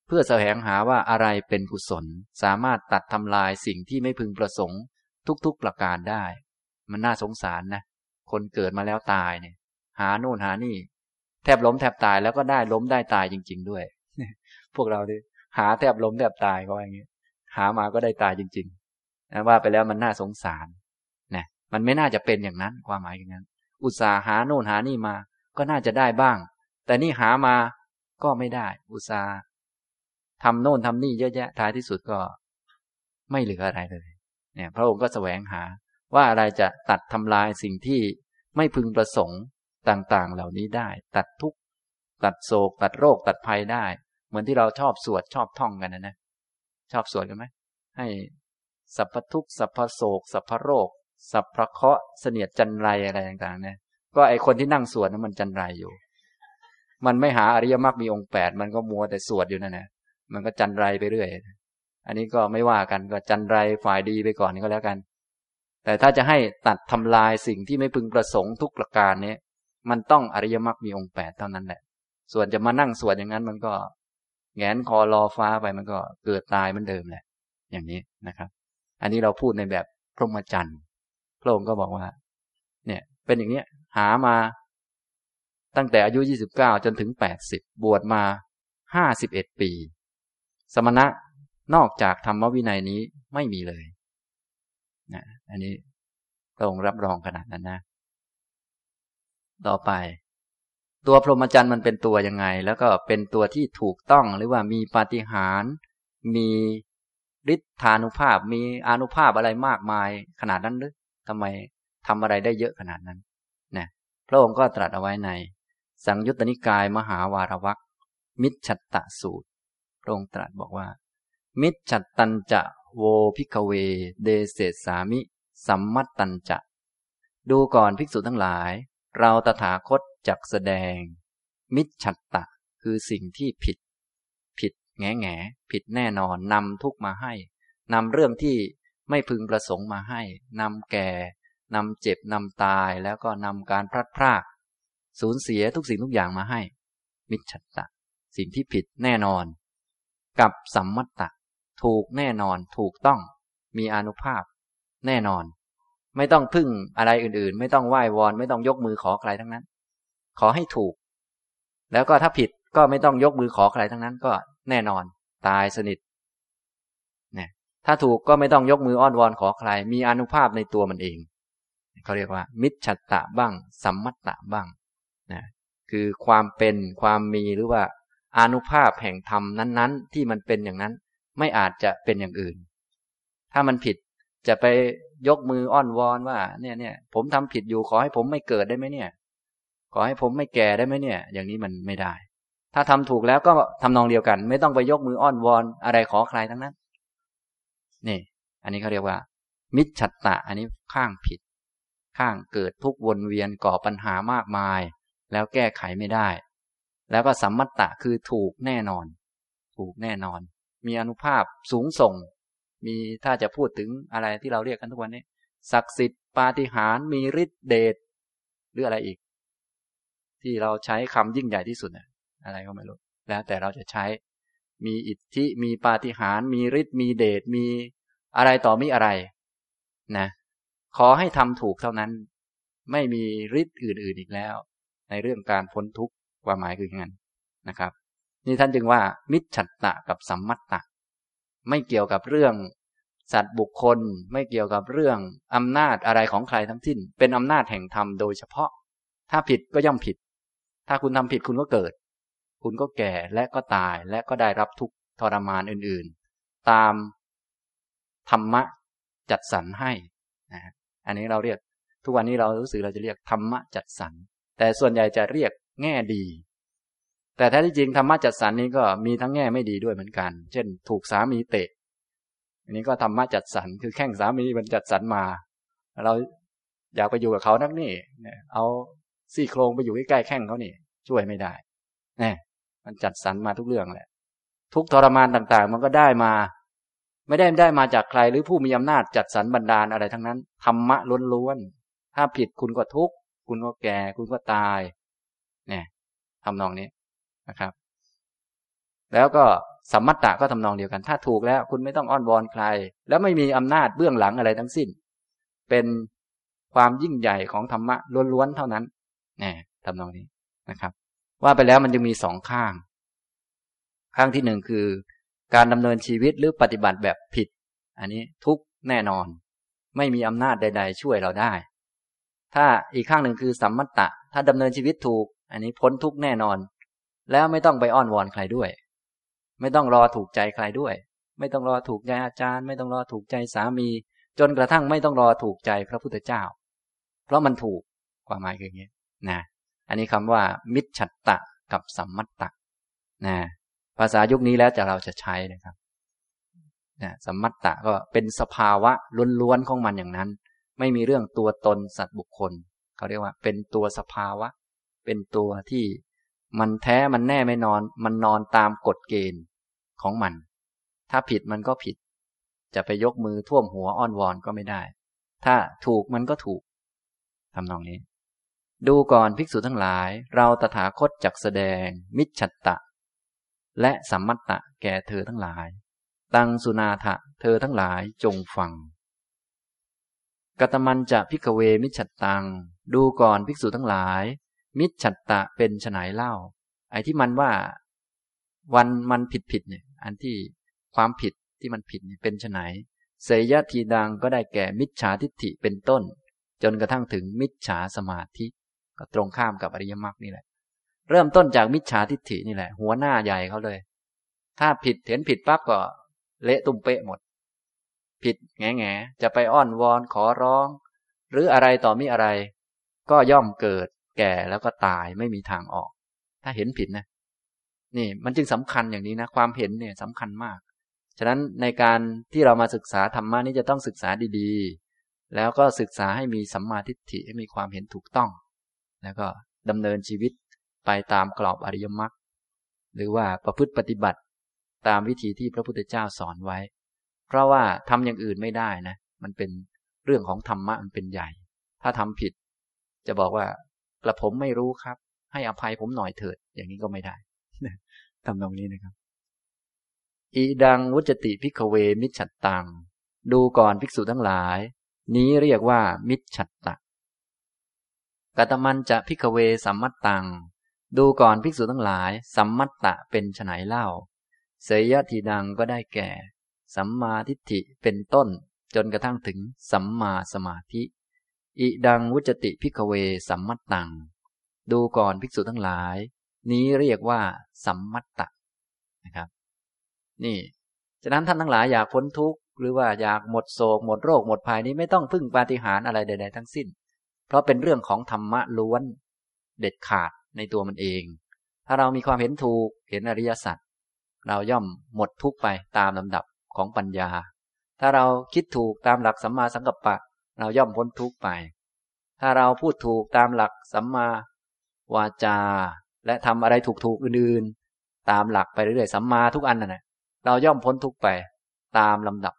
เพื่อแสวงหาว่าอะไรเป็นกุศล สามารถตัดทำลายสิ่งที่ไม่พึงประสงค์ ทุกๆประการได้ มันน่าสงสารนะ คนเกิดมาแล้วตายเนี่ย หาโน่นหานี่ แทบล้มแทบตายแล้วก็ได้ล้มได้ตายจริง ๆ ด้วย พวกเราดิหาแทบล้มแทบตายก็อย่างนี้หามาก็ได้ตายจริงๆนะว่าไปแล้วมันน่าสงสารนะมันไม่น่าจะเป็นอย่างนั้นความหมายอย่างนั้น อุตสาหาโน่นหานี่มา ก็น่าจะได้บ้าง แต่นี่หามาก็ไม่ได้ อุตสาห์ทำโน่นทำนี่เยอะแยะท้ายที่สุดก็ ไม่เหลืออะไรเลย เนี่ย พระองค์ก็แสวงหา ว่าอะไรจะตัดทำลายสิ่งที่ไม่พึงประสงค์ต่างๆ เหล่านี้ได้ ตัดทุกข์ตัดโศก ตัดโรค ตัดภัยได้ เหมือนที่เราชอบสวดชอบท่องกันนะนะชอบสวดกันไหมให้สัพพทุกสัพพโศก สัพพโรค สัพพเคาะเสนียดจันไรอะไรต่างๆเนี่ยก็ไอคนที่นั่งสวดนั้นมันจันไรอยู่ มันไม่หาอริยมรรคมีองค์แปดมันก็มัวแต่สวดอยู่นั่นแหละมันก็จันไรไปเรื่อยอันนี้ก็ไม่ว่ากันก็จันไรฝ่ายดีไปก่อนนี่ก็แล้วกัน แต่ถ้าจะให้ตัดทำลายสิ่งที่ไม่พึงประสงค์ทุกประการนี้มันต้องอริยมรรคมีองค์แปดเท่านั้นแหละ ส่วนจะมานั่งสวดอย่างนั้นมันก็แงนคอรอฟ้าไปมันก็เกิดตายเหมือนเดิมแหละ อย่างนี้นะครับ อันนี้เราพูดในแบบพรหมจรรย์พระองค์ก็บอกว่า เนี่ย เป็นอย่างเนี้ย หามา ตั้งแต่อายุยี่สิบเก้าจนถึงแปดสิบวชมาห้าสิบเอ็ดปี สมณะนอกจากธรรมวินัยนี้ไม่มีเลยนะอันนี้พระองค์รับรองขนาดนั้นนะ ต่อไป ตัวพรหมจรรย์มันเป็นตัวยังไง แล้วก็เป็นตัวที่ถูกต้องหรือว่ามีปาฏิหาริย์มีฤทธานุภาพมีอนุภาพอะไรมากมายขนาดนั้นหรือทำไมทำอะไรได้เยอะขนาดนั้นนะพระองค์ก็ตรัสเอาไว้ใน สังยุตตนิกายมหาวารวักมิจฉัตตะสูตรพระองค์ตรัสบอกว่า มิจฉัตตันจะโวพิกเว เดเสสามิ สัมมัตตันจะ ดูก่อนภิกษุทั้งหลาย เราตถาคตจักแสดง มิจฉัตตะคือสิ่งที่ผิด ผิดแง่แง่ผิดแน่นอนนำทุกมาให้นำเรื่องที่ไม่พึงประสงค์มาให้นำแก่นำเจ็บนำตายแล้วก็นำการพลัดพราก สูญเสียทุกสิ่งทุกอย่างมาให้ มิจฉตตะ สิ่งที่ผิดแน่นอน กับสัมมัตตะ ถูกแน่นอนถูกต้อง มีอนุภาพ แน่นอน ไม่ต้องพึ่งอะไรอื่นๆ ไม่ต้องไหว้วอน ไม่ต้องยกมือขอใครทั้งนั้น ขอให้ถูก แล้วก็ถ้าผิดก็ไม่ต้องยกมือขอใครทั้งนั้น ก็แน่นอน ตายสนิทนี่ถ้าถูกก็ไม่ต้องยกมืออ้อนวอนขอใคร มีอนุภาพในตัวมันเองเขาเรียกว่า มิจฉัตตะบ้าง สัมมัตตะบ้าง นะคือความเป็นความมีหรือว่าอนุภาพแห่งธรรมนั้น ๆ ที่มันเป็นอย่างนั้น ไม่อาจจะเป็นอย่างอื่น ถ้ามันผิดจะไปยกมืออ้อนวอนว่า เนี่ยเนี่ยผมทำผิดอยู่ขอให้ผมไม่เกิดได้ไหมเนี่ย ขอให้ผมไม่แก่ได้ไหมเนี่ย อย่างนี้มันไม่ได้ ถ้าทำถูกแล้วก็ทำนองเดียวกัน ไม่ต้องไปยกมืออ้อนวอนอะไรขอใครทั้งนั้น นี่ อันนี้เขาเรียกว่า มิจฉัตตะ อันนี้ข้างผิด ข้างเกิดทุกวนเวียนก่อปัญหามากมาย แล้วแก้ไขไม่ได้ แล้วก็สัมมัตตะคือถูกแน่นอน ถูกแน่นอน มีอนุภาพสูงส่ง มีถ้าจะพูดถึงอะไรที่เราเรียกกันทุกวันนี้ ศักดิ์สิทธิ์ปาฏิหาริย์มีฤทธิเดชหรืออะไรอีก ที่เราใช้คำยิ่งใหญ่ที่สุดอะไรก็ไม่รู้แล้วแต่เราจะใช้มีอิทธิมีปาฏิหาริย์มีฤทธิ์มีเดชมีอะไรต่อมีอะไรนะขอให้ทำถูกเท่านั้น ไม่มีฤทธิ์อื่นๆอีกแล้ว ในเรื่องการพ้นทุกข์ความหมายคืออย่างนั้นนะครับ นี่ท่านจึงว่า มิจฉัตตะกับสัมมัตตะ ไม่เกี่ยวกับเรื่อง สัตว์บุคคลไม่เกี่ยวกับเรื่องอำนาจอะไรของใครทั้งสิ้น เป็นอำนาจแห่งธรรมโดยเฉพาะ ถ้าผิดก็ย่อมผิด ถ้าคุณทำผิดคุณก็เกิด คุณก็แก่และก็ตายและก็ได้รับทุกทรมานอื่นๆ ตามธรรมะจัดสรรให้นะอันนี้เราเรียก ทุกวันนี้เรารู้สึกเราจะเรียกธรรมะจัดสรร แต่ส่วนใหญ่จะเรียกแง่ดี แต่แท้ที่จริงธรรมะจัดสรรนี้ก็มีทั้งแง่ไม่ดีด้วยเหมือนกัน เช่น ถูกสามีเตะ อันนี้ก็ธรรมะจัดสรรคือแข่งสามีมันจัดสรรมา เราอยากไปอยู่กับเขานักนี่เอาซี่โครงไปอยู่ใกล้ๆแข่งเขานี่ ช่วยไม่ได้แน่มันจัดสรรมาทุกเรื่องแหละ ทุกทรมานต่างๆ มันก็ได้มา ไม่ได้ได้มาจากใครหรือผู้มีอำนาจจัดสรรบันดาลอะไรทั้งนั้นธรรมะล้วนๆถ้าผิดคุณก็ทุกข์ คุณก็แก่ คุณก็ตาย เนี่ยทำนองนี้นะครับ แล้วก็สัมมัตตะก็ทำนองเดียวกัน ถ้าถูกแล้ว คุณไม่ต้องอ้อนวอนใคร แล้วไม่มีอำนาจเบื้องหลังอะไรทั้งสิ้น เป็นความยิ่งใหญ่ของธรรมะล้วนๆเท่านั้นเนี่ยทำนองนี้นะครับ ว่าไปแล้วมันจะมีสองข้าง ข้างที่หนึ่งคือ การดำเนินชีวิตหรือปฏิบัติแบบผิด อันนี้ทุกแน่นอน ไม่มีอำนาจใด ๆ ช่วยเราได้ ถ้าอีกข้างหนึ่งคือสัมมัตตะ ถ้าดำเนินชีวิตถูก อันนี้พ้นทุกแน่นอน แล้วไม่ต้องไปอ้อนวอนใครด้วย ไม่ต้องรอถูกใจใครด้วย ไม่ต้องรอถูกใจอาจารย์ ไม่ต้องรอถูกใจสามี จนกระทั่งไม่ต้องรอถูกใจพระพุทธเจ้า เพราะมันถูกความหมายคืออย่างนี้นะอันนี้คำว่า มิจฉัตตะกับสัมมัตตะนะภาษายุคนี้แล้วจะเราจะใช้นะครับนะสัมมัตตะก็เป็นสภาวะล้วนๆของมันอย่างนั้น ไม่มีเรื่องตัวตนสัตว์บุคคลเขาเรียกว่า เป็นตัวสภาวะ เป็นตัวที่มันแท้มันแน่ไม่นอน มันนอนตามกฎเกณฑ์ของมัน ถ้าผิดมันก็ผิด จะไปยกมือท่วมหัวอ้อนวอนก็ไม่ได้ ถ้าถูกมันก็ถูกทำนองนี้ ดูก่อนภิกษุทั้งหลาย เราตถาคตจักแสดง มิจฉัตตะ และสัมมัตตะแก่เธอทั้งหลาย ตังสุนาถะเธอทั้งหลายจงฟัง กตมันจะพิกเวมิจฉัตตัง ดูก่อนภิกษุทั้งหลาย มิจฉัตตะเป็นฉนายเล่า ไอ้ที่มันว่า วันมันผิดผิดเนี่ย อันที่ความผิดที่มันผิดเนี่ยเป็นฉนายเสยยะทีดังก็ได้แก่มิจฉาทิฏฐิเป็นต้น จนกระทั่งถึงมิจฉาสมาธิ ก็ตรงข้ามกับอริยมรรคนี่แหละ เริ่มต้นจากมิจฉาทิฏฐินี่แหละ หัวหน้าใหญ่เขาเลย ถ้าผิดเห็นผิดปั๊บก็เละตุ้มเป๊ะหมด ผิดแง่แง่จะไปอ้อนวอนขอร้อง หรืออะไรต่อมีอะไร ก็ย่อมเกิด แก่แล้วก็ตายไม่มีทางออก ถ้าเห็นผิดนะ นี่มันจึงสำคัญอย่างนี้นะ ความเห็นเนี่ยสำคัญมาก ฉะนั้นในการที่เรามาศึกษาธรรมะนี้จะต้องศึกษาดีๆ แล้วก็ศึกษาให้มีสัมมาทิฏฐิให้มีความเห็นถูกต้อง แล้วก็ดำเนินชีวิตไปตามกรอบอริยมรรคหรือว่าประพฤติปฏิบัติตามวิธีที่พระพุทธเจ้าสอนไว้ เพราะว่าทำอย่างอื่นไม่ได้นะ มันเป็นเรื่องของธรรมะมันเป็นใหญ่ ถ้าทำผิด จะบอกว่ากระผมไม่รู้ครับ ให้อภัยผมหน่อยเถิด อย่างนี้ก็ไม่ได้ทำตรงนี้นะครับ อิทังวุจจติ ภิกขเวมิจฉัตตัง ดูก่อนภิกษุทั้งหลาย นี้เรียกว่า มิจฉัตตะกตมัญจะ ภิกขเวสัมมัตตัง ดูก่อนภิกษุทั้งหลาย สัมมัตตะเป็นไฉนเล่า เสยยะถีทังก็ได้แก่ สัมมาทิฏฐิเป็นต้น จนกระทั่งถึงสัมมาสมาธิ อิทังวุจจติ ภิกขเวสัมมัตตัง ดูก่อนภิกษุทั้งหลาย นี้เรียกว่า สัมมัตตะนะครับ นี่ฉะนั้นท่านทั้งหลายอยากพ้นทุกข์หรือว่าอยากหมดโศกหมดโรคหมดภัยนี้ไม่ต้องพึ่งปาฏิหาริย์อะไรใด ๆ ทั้งสิ้น เพราะเป็นเรื่องของธรรมะล้วนเด็ดขาดในตัวมันเอง ถ้าเรามีความเห็นถูกเห็นอริยสัจเราย่อมหมดทุกไปตามลำดับ ของปัญญา ถ้าเราคิดถูกตามหลักสัมมาสังกัปปะ เราย่อมพ้นทุกข์ไป ถ้าเราพูดถูกตามหลักสัมมาวาจา และทำอะไรถูกๆอื่นๆ ตามหลักไปเรื่อยๆสัมมาทุกอันนั่นแหละเราย่อมพ้นทุกข์ไปตามลำดับ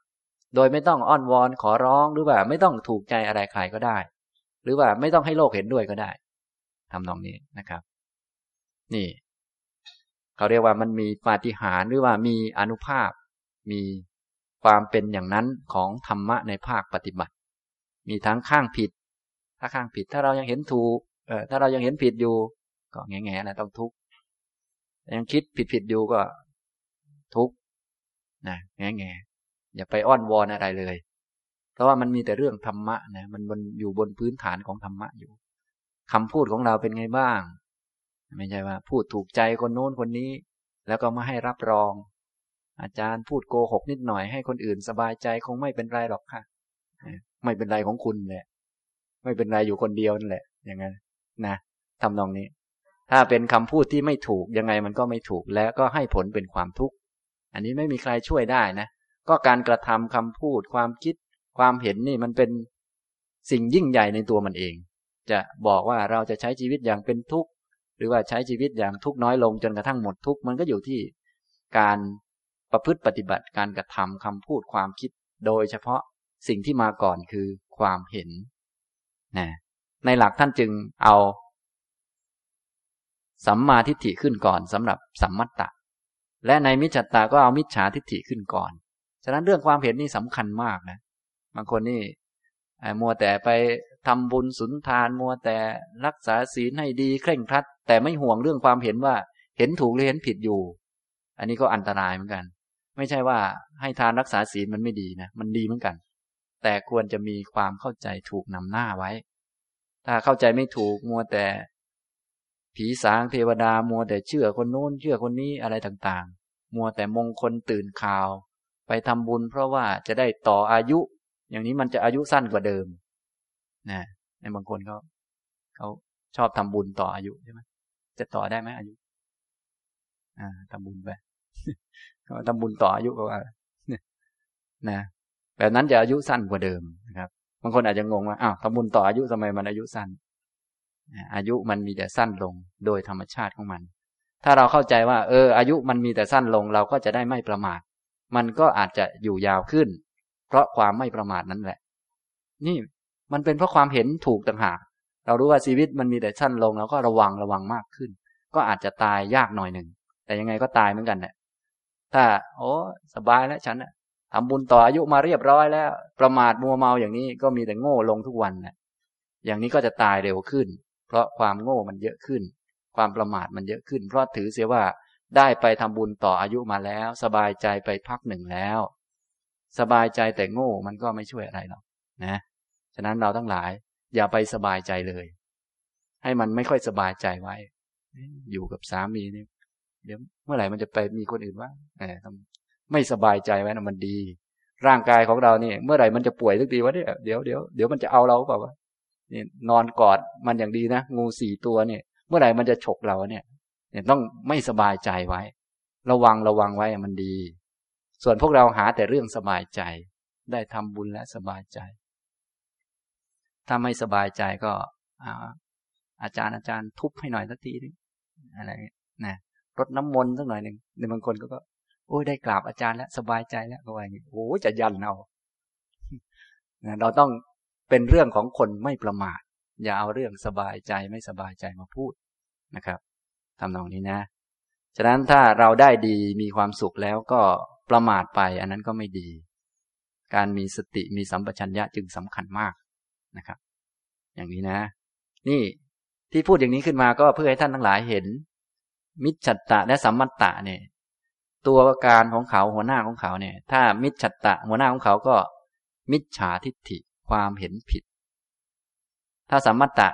โดยไม่ต้องอ้อนวอนขอร้องหรือว่าไม่ต้องถูกใจอะไรใครก็ได้ หรือว่าไม่ต้องให้โลกเห็นด้วยก็ได้ทำนองนี้นะครับ นี่ เขาเรียกว่ามันมีปาฏิหาริย์หรือว่ามีอนุภาพ มีความเป็นอย่างนั้นของธรรมะในภาคปฏิบัติ มีทั้งข้างผิด ถ้าข้างผิดถ้าเรายังเห็นถูกเออถ้าเรายังเห็นผิดอยู่ ก็แง่แง่นะต้องทุกข์ยังคิดผิดผิดอยู่ก็ ทุกข์นะแง่แง่อย่าไปอ้อนวอนอะไรเลย เพราะว่ามันมีแต่เรื่องธรรมะนะมันบนอยู่บนพื้นฐานของธรรมะอยู่คำพูดของเราเป็นไงบ้าง ไม่ใช่ว่า พูดถูกใจคนโน้นคนนี้ แล้วก็มาให้รับรอง อาจารย์พูดโกหกนิดหน่อยให้คนอื่นสบายใจคงไม่เป็นไรหรอกค่ะ ไม่เป็นไรของคุณแหละ ไม่เป็นไรอยู่คนเดียวนั่นแหละ อย่างนั้นนะทำนองนี้ ถ้าเป็นคำพูดที่ไม่ถูกยังไงมันก็ไม่ถูกแล้วก็ให้ผลเป็นความทุกข์ อันนี้ไม่มีใครช่วยได้นะ ก็การกระทำคำพูด ความคิด ความเห็นนี่มันเป็นสิ่งยิ่งใหญ่ในตัวมันเอง จะบอกว่าเราจะใช้ชีวิตอย่างเป็นทุกข์หรือว่าใช้ชีวิตอย่างทุกข์น้อยลงจนกระทั่งหมดทุกข์มันก็อยู่ที่การ ประพฤติปฏิบัติการกระทำคำพูดความคิด โดยเฉพาะสิ่งที่มาก่อนคือความเห็นนะในหลักท่านจึงเอา สัมมาทิฏฐิขึ้นก่อนสำหรับสัมมัตตะ และในมิจฉาตาก็เอามิจฉาทิฏฐิขึ้นก่อน ฉะนั้นเรื่องความเห็นนี่สำคัญมากนะ บางคนนี่มัวแต่ไปทำบุญสุนทานมัวแต่รักษาศีลให้ดีเคร่งครัด แต่ไม่ห่วงเรื่องความเห็นว่าเห็นถูกหรือเห็นผิดอยู่ อันนี้ก็อันตรายเหมือนกัน ไม่ใช่ว่าให้ทานรักษาศีลมันไม่ดีนะ มันดีเหมือนกัน แต่ควรจะมีความเข้าใจถูกนำหน้าไว้ ถ้าเข้าใจไม่ถูกมัวแต่ ผีสางเทวดามัวแต่เชื่อคนโน้นเชื่อคนนี้อะไรต่างๆ มัวแต่มงคลตื่นข่าว ไปทำบุญเพราะว่าจะได้ต่ออายุ อย่างนี้มันจะอายุสั้นกว่าเดิมนะในบางคนเขาเขาชอบทำบุญต่ออายุใช่ไหมจะต่อได้ไหมอายุ อ่าทำบุญไป เขาทำบุญต่ออายุก็ว่านะแบบนั้นจะอายุสั้นกว่าเดิมนะครับบางคนอาจจะงงว่าอ้าวทำบุญต่ออายุทำไมมันอายุสั้น อายุมันมีแต่สั้นลงโดยธรรมชาติของมัน ถ้าเราเข้าใจว่า เออ อายุมันมีแต่สั้นลงเราก็จะได้ไม่ประมาท มันก็อาจจะอยู่ยาวขึ้น เพราะความไม่ประมาทนั่นแหละ นี่มันเป็นเพราะความเห็นถูกต่างหากเรารู้ว่าชีวิตมันมีแต่สั้นลงเราก็ระวังระวังมากขึ้น ก็อาจจะตายยากหน่อยหนึ่งแต่ยังไงก็ตายเหมือนกันแหละ ถ้า โอ้สบายแล้วฉันทำบุญต่ออายุมาเรียบร้อยแล้ว ประมาทมัวเมาอย่างนี้ก็มีแต่โง่ลงทุกวันนะอย่างนี้ก็จะตายเร็วขึ้น เพราะความโง่มันเยอะขึ้น ความประมาทมันเยอะขึ้น เพราะถือเสียว่าได้ไปทำบุญต่ออายุมาแล้ว สบายใจไปพักหนึ่งแล้ว สบายใจแต่โง่มันก็ไม่ช่วยอะไรหรอกนะฉะนั้นเราทั้งหลาย อย่าไปสบายใจเลย ให้มันไม่ค่อยสบายใจไว้ อยู่กับสามีนี่ เดี๋ยวเมื่อไหร่มันจะไปมีคนอื่นว่าแหมไม่สบายใจไว้นะมันดี ร่างกายของเราเนี่ย เมื่อไหร่มันจะป่วยทุกทีวะเนี่ยเดี๋ยวเดี๋ยวเดี๋ยวมันจะเอาเราเปล่าวะนี่นอนกอดมันอย่างดีนะงูสี่ตัวเนี่ย เมื่อไหร่มันจะฉกเราเนี่ยเนี่ยต้องไม่สบายใจไว้ ระวังระวังไว้มันดี ส่วนพวกเราหาแต่เรื่องสบายใจ ได้ทำบุญและสบายใจ ถ้าไม่สบายใจก็อาจารย์อาจารย์ทุบให้หน่อยสักทีนึงอะไรนะ รดน้ำมนต์สักหน่อยหนึ่งในบางคนก็ก็โอ้ยได้กราบอาจารย์แล้วสบายใจแล้วก็ว่าอย่างนี้โอ้จะยันเอาเราต้องเป็นเรื่องของคนไม่ประมาทอย่าเอาเรื่องสบายใจไม่สบายใจมาพูดนะครับทำนองนี้นะ ฉะนั้นถ้าเราได้ดีมีความสุขแล้วก็ประมาทไป อันนั้นก็ไม่ดี การมีสติมีสัมปชัญญะจึงสำคัญมากนะครับ อย่างนี้นะ นี่ที่พูดอย่างนี้ขึ้นมาก็เพื่อให้ท่านทั้งหลายเห็น มิจฉัตตะและสัมมัตตะเนี่ย ตัวการของเขาหัวหน้าของเขาเนี่ย ถ้ามิจฉัตตะหัวหน้าของเขาก็ มิจฉาทิฏฐิความเห็นผิด ถ้าสัมมัตตะ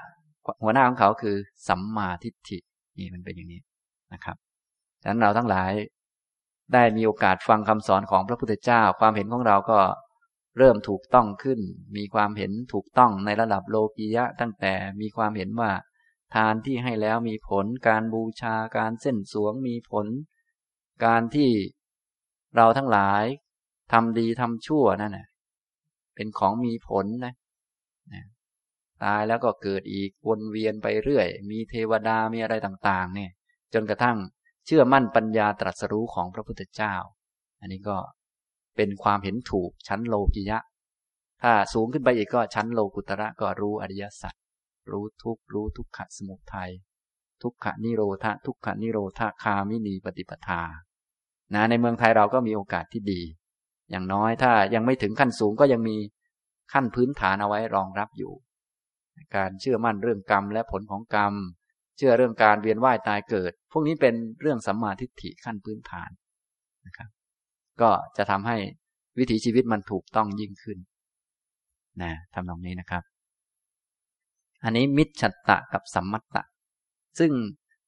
หัวหน้าของเขาคือ สัมมาทิฏฐินี่มันเป็นอย่างนี้นะครับดังนั้นเราทั้งหลายได้มีโอกาสฟังคำสอนของพระพุทธเจ้า ความเห็นของเราก็เริ่มถูกต้องขึ้น มีความเห็นถูกต้องในระดับโลกียะ ตั้งแต่มีความเห็นว่า ทานที่ให้แล้วมีผล การบูชาการเส้นสวงมีผล การที่เราทั้งหลายทำดีทำชั่วนั่นแหละเป็นของมีผลนะนะตายแล้วก็เกิดอีกวนเวียนไปเรื่อย มีเทวดามีอะไรต่างๆ เนี่ย จนกระทั่งเชื่อมั่นปัญญาตรัสรู้ของพระพุทธเจ้า อันนี้ก็เป็นความเห็นถูกชั้นโลกิยะ ถ้าสูงขึ้นไปอีกก็ชั้นโลกุตระก็รู้อริยสัจ รู้ทุกรู้ทุกขะสมุทัยทุกขะนิโรธาทุกขะนิโรธาคามินีปฏิปทานะในเมืองไทยเราก็มีโอกาสที่ดี อย่างน้อยถ้ายังไม่ถึงขั้นสูงก็ยังมีขั้นพื้นฐานเอาไว้รองรับอยู่ การเชื่อมั่นเรื่องกรรมและผลของกรรม เชื่อเรื่องการเวียนว่ายตายเกิด พวกนี้เป็นเรื่องสัมมาทิฏฐิขั้นพื้นฐานนะครับ ก็จะทำให้วิถีชีวิตมันถูกต้องยิ่งขึ้นนะทำตรงนี้นะครับ อันนี้มิจฉัตตะกับสัมมัตตะ ซึ่ง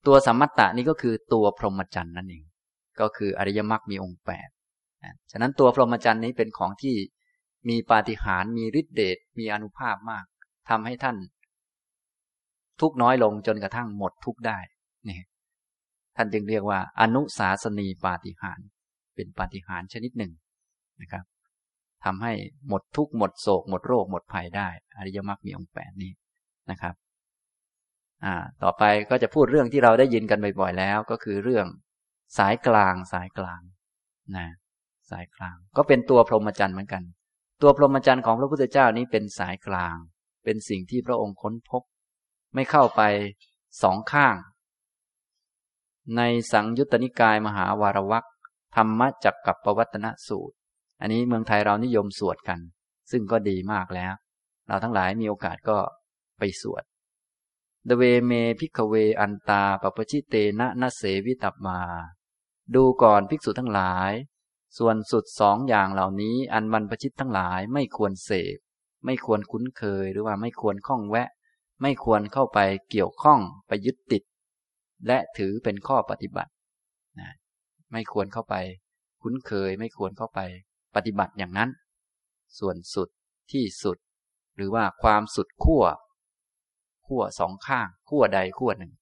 ตัวสัมมัตตะนี้ก็คือตัวพรหมจรรย์นั่นเอง ก็คืออริยมรรคมีองค์แปดฉะนั้นตัวพรหมจรรย์นี้เป็นของที่มีปาฏิหาริย์มีฤทธิเดชมีอนุภาพมากทำให้ท่าน ทุกน้อยลงจนกระทั่งหมดทุกได้นี่ท่านจึงเรียกว่า อนุสาสนีปาฏิหาริย์เป็นปาฏิหาริย์ชนิดหนึ่งนะครับทำให้หมดทุกหมดโศกหมดโรคหมดภัยได้ อริยมรรคมีองค์แปดนี้ นะครับอ่าต่อไปก็จะพูดเรื่องที่เราได้ยินกันบ่อยๆแล้ว ก็คือเรื่องสายกลางสายกลางนะสายกลาง ก็เป็นตัวพรหมจรรย์เหมือนกัน ตัวพรหมจรรย์ของพระพุทธเจ้านี้เป็นสายกลาง เป็นสิ่งที่พระองค์ค้นพบ ไม่เข้าไปสองข้าง ในสังยุตตนิกายมหาวารวรรค ธรรมจักกัปปวัตตนสูตร อันนี้เมืองไทยเรานิยมสวดกัน ซึ่งก็ดีมากแล้ว เราทั้งหลายมีโอกาสก็ ไปสวดเทวเม ภิกขเวอันตาปัพพชิเตนะ นะ เสวิตัพพา ดูก่อนภิกษุทั้งหลาย ส่วนสุดสองอย่างเหล่านี้อันบรรพชิตทั้งหลายไม่ควรเสพ ไม่ควรคุ้นเคยหรือว่าไม่ควรข้องแวะ ไม่ควรเข้าไปเกี่ยวข้องไปยึดติด และถือเป็นข้อปฏิบัตินะไม่ควรเข้าไป คุ้นเคยไม่ควรเข้าไป ปฏิบัติอย่างนั้น ส่วนสุดที่สุด หรือว่าความสุดขั้ว ขั้วสองข้างขั้วใดขั้วหนึ่ง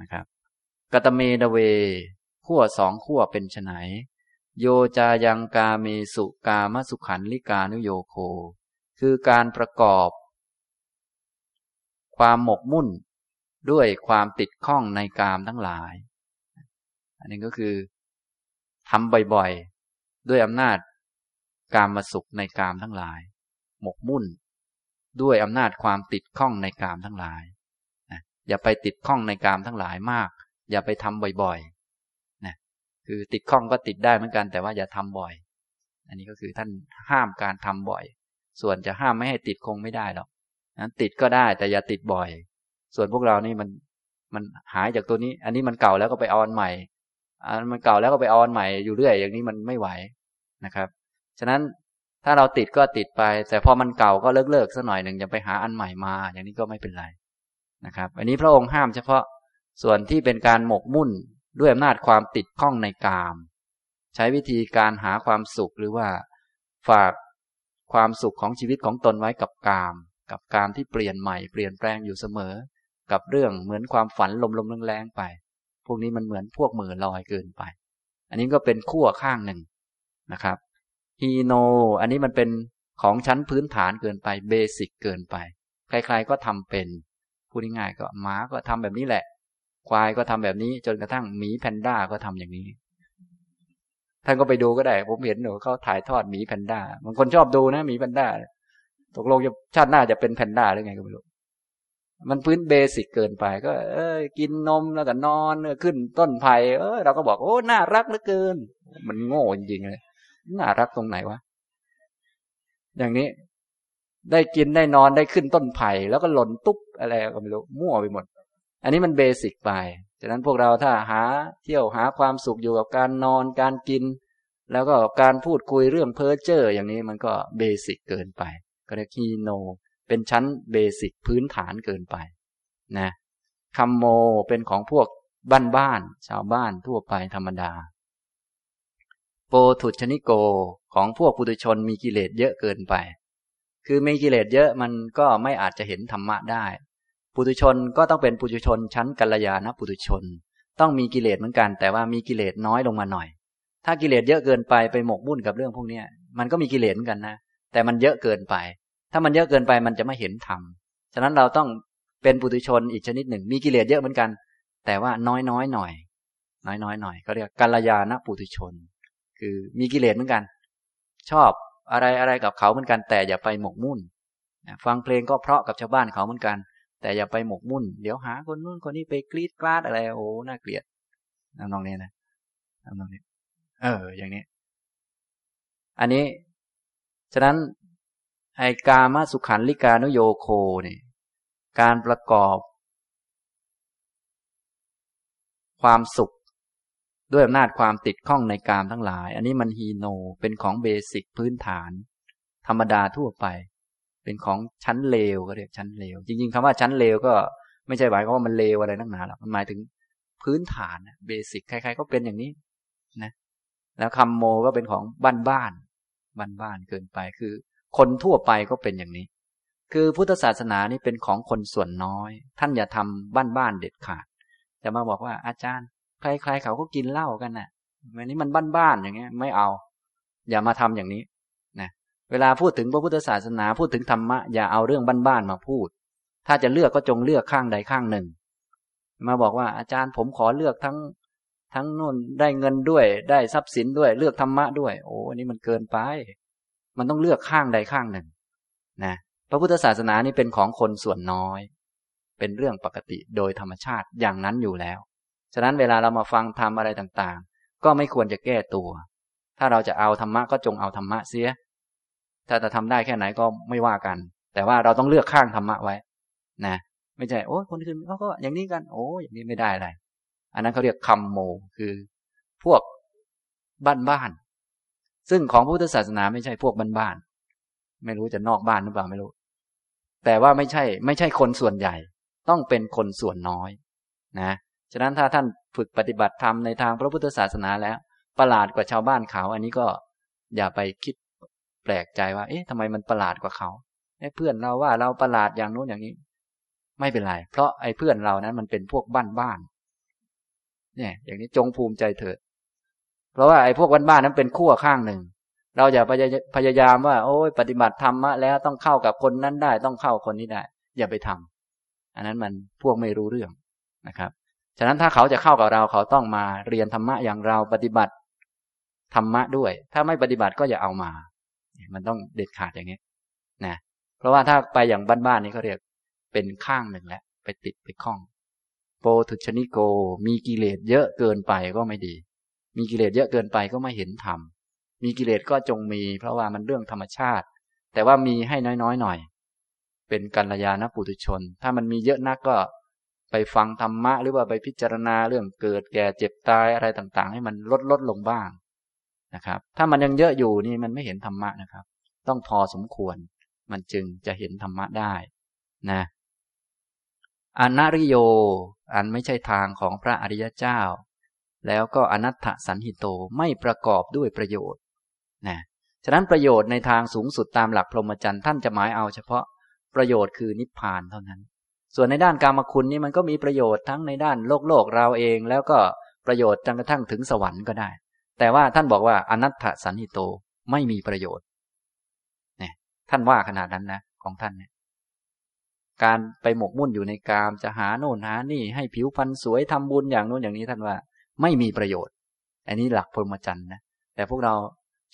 นะครับกตเมดเวขั้วสองขั้วเป็นไฉนโยจายังกาเมสุกามสุขันลิกานุโยโค คือการประกอบ ความหมกมุ่นด้วยความติดข้องในกามทั้งหลาย อันนี้ก็คือทำบ่อยๆ ด้วยอำนาจกามมาสุขในกามทั้งหลาย หมกมุ่น ด้วยอำนาจความติดข้องในกามทั้งหลายนะอย่าไปติดข้องในกามทั้งหลายมาก อย่าไปทำบ่อยๆคือติดข้องก็ติดได้เหมือนกัน แต่ว่าอย่าทำบ่อย อันนี้ก็คือท่านห้ามการทำบ่อย ส่วนจะห้ามไม่ให้ติดคงไม่ได้หรอกนั้นติดก็ได้แต่อย่าติดบ่อย ส่วนพวกเรานี่มันมันหายจากตัวนี้ อันนี้มันเก่าแล้วก็ไปออนใหม่อันมันเก่าแล้วก็ไปออนใหม่อยู่เรื่อยอย่างนี้มันไม่ไหวนะครับ ฉะนั้น ถ้าเราติดก็ติดไป แต่พอมันเก่าก็เลิกเลิกสักหน่อยหนึ่งจะไปหาอันใหม่มา อย่างนี้ก็ไม่เป็นไรนะครับ อันนี้พระองค์ห้ามเฉพาะส่วนที่เป็นการหมกมุ่นด้วยอำนาจความติดข้องในกาม ใช้วิธีการหาความสุขหรือว่าฝากความสุขของชีวิตของตนไว้กับกาม กับกามที่เปลี่ยนใหม่เปลี่ยนแปลงอยู่เสมอ กับเรื่องเหมือนความฝันลมลมแรงๆไป พวกนี้มันเหมือนพวกมือลอยเกินไป อันนี้ก็เป็นขั้วข้างหนึ่งนะครับ ฮีโน อันนี้มันเป็นของชั้นพื้นฐานเกินไป basic เกินไป ใครๆก็ทำเป็นพูดง่ายๆก็หมาก็ทำแบบนี้แหละ ควายก็ทำแบบนี้ จนกระทั่งหมีแพนด้าก็ทำอย่างนี้ท่านก็ไปดูก็ได้ ผมเห็นหนูเขาถ่ายทอดหมีแพนด้าบางคนชอบดูนะหมีแพนด้าตกลงจะชาติหน้าจะเป็นแพนด้าหรือไงก็ไม่รู้มันพื้น basic เกินไปก็ เออกินนมแล้วก็นอนขึ้นต้นไผ่เออเราก็บอกโอ้น่ารักเหลือเกิน มันโง่จริงๆเลย น่ารักตรงไหนวะ อย่างนี้ ได้กินได้นอนได้ขึ้นต้นไผ่แล้วก็หล่นตุ๊บอะไรก็ไม่รู้มั่วไปหมด อันนี้มัน basic ไปฉะนั้นพวกเราถ้าหาเที่ยวหาความสุขอยู่กับการนอนการกิน แล้วก็การพูดคุยเรื่องเพ้อเจ้ออย่างนี้มันก็ basic เกินไป ก็เรียก หีโน เป็นชั้น basic พื้นฐานเกินไปนะคัมโมเป็นของพวกบ้านบ้านชาวบ้านทั่วไปธรรมดา ทุชนิโกของพวกปุถุชนมีกิเลสเยอะเกินไป คือมีกิเลสเยอะมันก็ไม่อาจจะเห็นธรรมะได้ ปุถุชนก็ต้องเป็นปุถุชนชั้นกัลยาณปุถุชน ต้องมีกิเลสเหมือนกัน แต่ว่ามีกิเลสน้อยลงมาหน่อย ถ้ากิเลสเยอะเกินไปไปหมกมุ่นกับเรื่องพวกนี้มันก็มีกิเลสเหมือนกันนะ แต่มันเยอะเกินไป ถ้ามันเยอะเกินไปมันจะไม่เห็นธรรม ฉะนั้นเราต้องเป็นปุถุชนอีกชนิดหนึ่ง มีกิเลสเยอะเหมือนกัน แต่ว่าน้อยน้อยหน่อย น้อยน้อยหน่อยเขาเรียกกัลยาณปุถุชน คือมีกิเลสเหมือนกัน ชอบอะไรอะไรกับเขาเหมือนกัน แต่อย่าไปหมกมุ่นฟังเพลงก็เพราะกับชาวบ้านเขาเหมือนกัน แต่อย่าไปหมกมุ่น เดี๋ยวหาคนนู้นคนนี้ไปกรีดกราดอะไรโอ้น่าเกลียดน้องนี้นะน้องนี้ เออ อย่างนี้ อันนี้ ฉะนั้นไอกามาสุขันลิกานุโยโคเนี่ยการประกอบ ความสุข ด้วยอำนาจความติดข้องในกามทั้งหลาย อันนี้มันฮีโนเป็นของเบสิกพื้นฐาน ธรรมดาทั่วไป เป็นของชั้นเลวก็เรียกชั้นเลวจริง ๆคำว่าชั้นเลวก็ไม่ใช่หมายความว่ามันเลวอะไรนักหนาหรอกมันหมายถึงพื้นฐานเบสิกใครๆก็เป็นอย่างนี้นะแล้วคำโมก็เป็นของบ้านบ้านบ้านบ้านเกินไปคือ คนทั่วไปก็เป็นอย่างนี้ คือพุทธศาสนานี่เป็นของคนส่วนน้อย ท่านอย่าทำบ้านบ้านเด็ดขาดจะมาบอกว่าอาจารย์ ใครๆเขาก็กินเหล้ากันนะ่ะอันนี้มันบ้านบ้านอย่างเงี้ย ไม่เอา อย่ามาทำอย่างนี้นะเวลาพูดถึงพระพุทธศาสนาพูดถึงธรรมะอย่าเอาเรื่องบ้านๆมาพูด ถ้าจะเลือกก็จงเลือกข้างใดข้างหนึ่ง มาบอกว่าอาจารย์ผมขอเลือกทั้งทั้งนู่นได้เงินด้วยได้ทรัพย์สินด้วยเลือกธรรมะด้วย โอ้อันนี้มันเกินไป มันต้องเลือกข้างใดข้างหนึ่งนะพระพุทธศาสนานี่เป็นของคนส่วนน้อย เป็นเรื่องปกติโดยธรรมชาติอย่างนั้นอยู่แล้ว ฉะนั้นเวลาเรามาฟังธรรมอะไรต่างๆ ก็ไม่ควรจะแก้ตัว ถ้าเราจะเอาธรรมะก็จงเอาธรรมะเสีย ถ้าจะทำได้แค่ไหนก็ไม่ว่ากัน แต่ว่าเราต้องเลือกข้างธรรมะไว้ นะ ไม่ใช่โอ้คนอื่นเขาก็อย่างนี้กัน โอ้อย่างนี้ไม่ได้อะไร อันนั้นเขาเรียกคำโมคือ พวกบ้านบ้านซึ่งของพุทธศาสนาไม่ใช่พวกบ้านบ้านไม่รู้จะนอกบ้านหรือเปล่าไม่รู้ แต่ว่าไม่ใช่ ไม่ใช่คนส่วนใหญ่ ต้องเป็นคนส่วนน้อย นะ ฉะนั้นถ้าท่านฝึกปฏิบัติธรรมในทางพระพุทธศาสนาแล้ว ประหลาดกว่าชาวบ้านเขา อันนี้ก็อย่าไปคิดแปลกใจว่า เอ๊ะทำไมมันประหลาดกว่าเขาเพื่อนเราว่าเราประหลาดอย่างโน้นอย่างนี้ ไม่เป็นไร เพราะไอ้เพื่อนเรานั้นมันเป็นพวกบ้านบ้านเนี่ย อย่างนี้จงภูมิใจเถิด เพราะว่าไอ้พวกบ้านๆนั้นเป็นขั้วข้างหนึ่ง เราอย่าพยายามว่า โอ้ยปฏิบัติธรรมะแล้วต้องเข้ากับคนนั้นได้ต้องเข้าคนนี้ได้ อย่าไปทำอันนั้นมันพวกไม่รู้เรื่องนะครับ ฉะนั้นถ้าเขาจะเข้ากับเราเขาต้องมาเรียนธรรมะอย่างเราปฏิบัติธรรมะด้วย ถ้าไม่ปฏิบัติก็อย่าเอามา มันต้องเด็ดขาดอย่างนี้นะเพราะว่าถ้าไปอย่างบ้านๆนี้เขาเรียกเป็นข้างหนึ่งแล้วไปติดไปคล้อง โปทุชนิโก มีกิเลสเยอะเกินไปก็ไม่ดี มีกิเลสเยอะเกินไปก็ไม่เห็นธรรมมีกิเลสก็จงมี เพราะว่ามันเรื่องธรรมชาติ แต่ว่ามีให้น้อยๆหน่อย เป็นกัลยาณปุถุชน ถ้ามันมีเยอะนักก็ ไปฟังธรรมะหรือว่าไปพิจารณาเรื่องเกิดแก่เจ็บตายอะไรต่างๆ ให้มันลดลดลงบ้างนะครับ ถ้ามันยังเยอะอยู่นี่มันไม่เห็นธรรมะนะครับ ต้องพอสมควร มันจึงจะเห็นธรรมะได้นะอนาริโย อันไม่ใช่ทางของพระอริยเจ้า แล้วก็อนัตถสันหิโตไม่ประกอบด้วยประโยชน์นะฉะนั้นประโยชน์ในทางสูงสุดตามหลักพรหมจรรย์ท่านจะหมายเอาเฉพาะประโยชน์คือนิพพานเท่านั้น ส่วนในด้านกรรมคุณนี่มันก็มีประโยชน์ทั้งในด้านโลกโลกเราเอง แล้วก็ประโยชน์จนกระทั่งถึงสวรรค์ก็ได้ แต่ว่าท่านบอกว่าอนัตถสันหิโตไม่มีประโยชน์เนี่ยท่านว่าขนาดนั้นนะของท่านเนี่ยการไปหมกมุ่นอยู่ในกามจะหาโน่นหานี่ให้ผิวพรรณสวยทำบุญอย่างโน้นอย่างนี้ท่านว่า ไม่มีประโยชน์ อันนี้หลักพรหมจรรย์นะแต่พวกเรา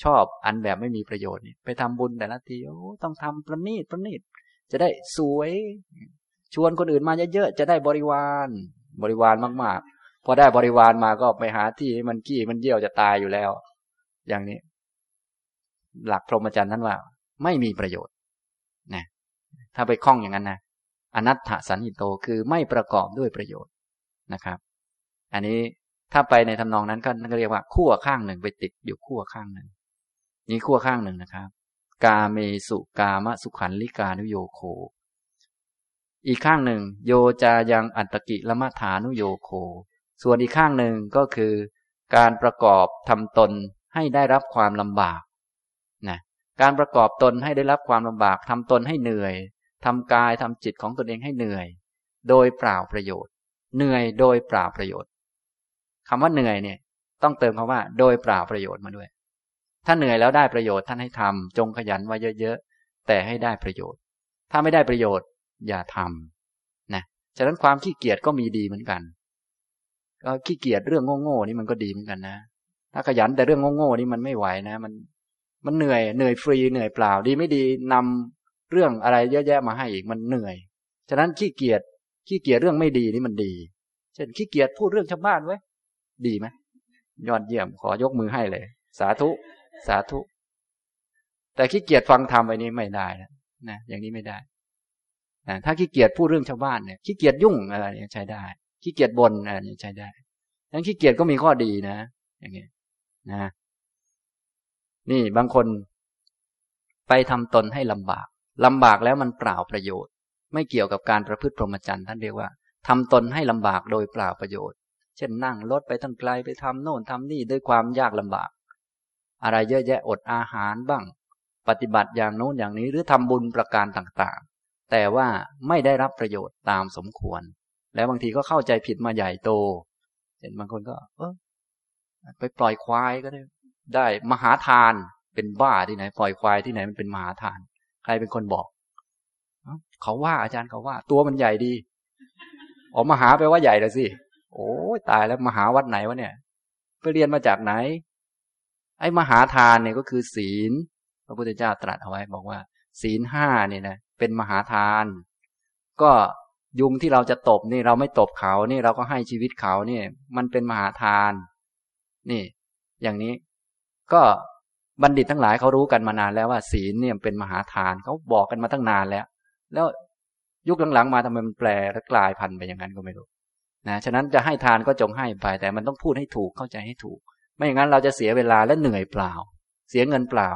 ชอบอันแบบไม่มีประโยชน์นี่ไปทำบุญแต่ละทีโอ้ต้องทำประณีตประณีตจะได้สวย ชวนคนอื่นมาเยอะๆจะได้บริวาร บริวารมากๆ พอได้บริวารมาก็ไปหาที่มันกี้มันเยี่ยวจะตายอยู่แล้ว อย่างนี้ หลักพรหมจรรย์นั้นว่า ไม่มีประโยชน์นะถ้าไปคล้องอย่างนั้นนะอนัตถสันหิโตคือไม่ประกอบด้วยประโยชน์นะครับ อันนี้ถ้าไปในทำนองนั้นก็เรียกว่าขั้วข้างหนึ่งไปติดอยู่ขั้วข้างหนึ่งนี่ขั้วข้างหนึ่งนะครับ กาเมสุกามสุขันลิกานุโยโค อีกข้างหนึ่ง โยจายังอัตตกิละมัฐานุโยโค ส่วนอีกข้างหนึ่งก็คือ การประกอบทำตนให้ได้รับความลำบากนะการประกอบตนให้ได้รับความลำบากทำตนให้เหนื่อยทำกายทำจิตของตนเองให้เหนื่อย โดยเปล่าประโยชน์ เหนื่อยโดยเปล่าประโยชน์คำว่าเหนื่อยเนี่ย ต้องเติมคำว่า โดยเปล่าประโยชน์มาด้วย ถ้าเหนื่อยแล้วได้ประโยชน์ท่านให้ทำจงขยันไว้เยอะๆแต่ให้ได้ประโยชน์ ถ้าไม่ได้ประโยชน์ อย่าทำนะฉะนั้นความขี้เกียจก็มีดีเหมือนกัน ก็ขี้เกียจเรื่องโง่ๆนี่มันก็ดีเหมือนกันนะ ถ้าขยันแต่เรื่องโง่ๆนี่มันไม่ไหวนะ มัน มันเหนื่อยเหนื่อยฟรีเหนื่อยเปล่า ดีไม่ดีนำเรื่องอะไรเยอะแยะมาให้อีกมันเหนื่อย ฉะนั้นขี้เกียจขี้เกียจเรื่องไม่ดีนี่มันดี เช่นขี้เกียจพูดเรื่องชาวบ้านไว้ดีไหมยอดเยี่ยมขอยกมือให้เลย สาธุ สาธุ แต่ขี้เกียจฟังธรรมไปนี้ไม่ได้นะนะอย่างนี้ไม่ได้ ถ้าขี้เกียจพูดเรื่องชาวบ้านเนี่ยขี้เกียจยุ่งอะไรเนี่ยใช้ได้ขี้เกียจบนอะไรเนี่ยใช้ได้ทั้งขี้เกียจก็มีข้อดีนะ อย่างนี้ยนะ นี่บางคน ไปทำตนให้ลำบากลำบากแล้วมันเปล่าประโยชน์ ไม่เกี่ยวกับการประพฤติพรหมจรรย์ท่านเรียกว่าทำตนให้ลำบากโดยเปล่าประโยชน์ เช่นนั่งรถไปทั้งไกลไปทำโน่นทำนี่ด้วยความยากลำบาก อะไรเยอะแยะอดอาหารบ้าง ปฏิบัติอย่างโน้นอย่างนี้หรือทำบุญประการต่าง แต่ว่าไม่ได้รับประโยชน์ตามสมควร แล้วบางทีก็เข้าใจผิดมาใหญ่โตเห็นบางคนก็เออไปปล่อยควายก็ได้ได้มหาทานเป็นบ้าที่ไหน ปล่อยควายที่ไหนมันเป็นมหาทาน ใครเป็นคนบอกเขาว่าอาจารย์เขาว่า ตัวมันใหญ่ดีออกมหาไปว่าใหญ่เลยสิโอ้ตายแล้วมหาวัดไหนวะเนี่ย ไปเรียนมาจากไหน ไอ้มหาทานเนี่ยก็คือศีล พระพุทธเจ้าตรัสเอาไว้บอกว่า ศีลห้าเนี่ยนะเป็นมหาทาน ก็ยุงที่เราจะตบนี่เราไม่ตบเขานี่เราก็ให้ชีวิตเขานี่มันเป็นมหาทาน นี่ อย่างนี้ ก็บัณฑิตทั้งหลายเขารู้กันมานานแล้วว่า ศีลเนี่ยเป็นมหาทานเขาบอกกันมาตั้งนานแล้ว แล้วยุคหลังๆมาทำไมมันแปลและกลายพันธุ์ไปอย่างนั้นก็ไม่รู้นะฉะนั้นจะให้ทานก็จงให้ไป แต่มันต้องพูดให้ถูกเข้าใจให้ถูก ไม่อย่างนั้นเราจะเสียเวลาและเหนื่อยเปล่า เสียเงินเปล่า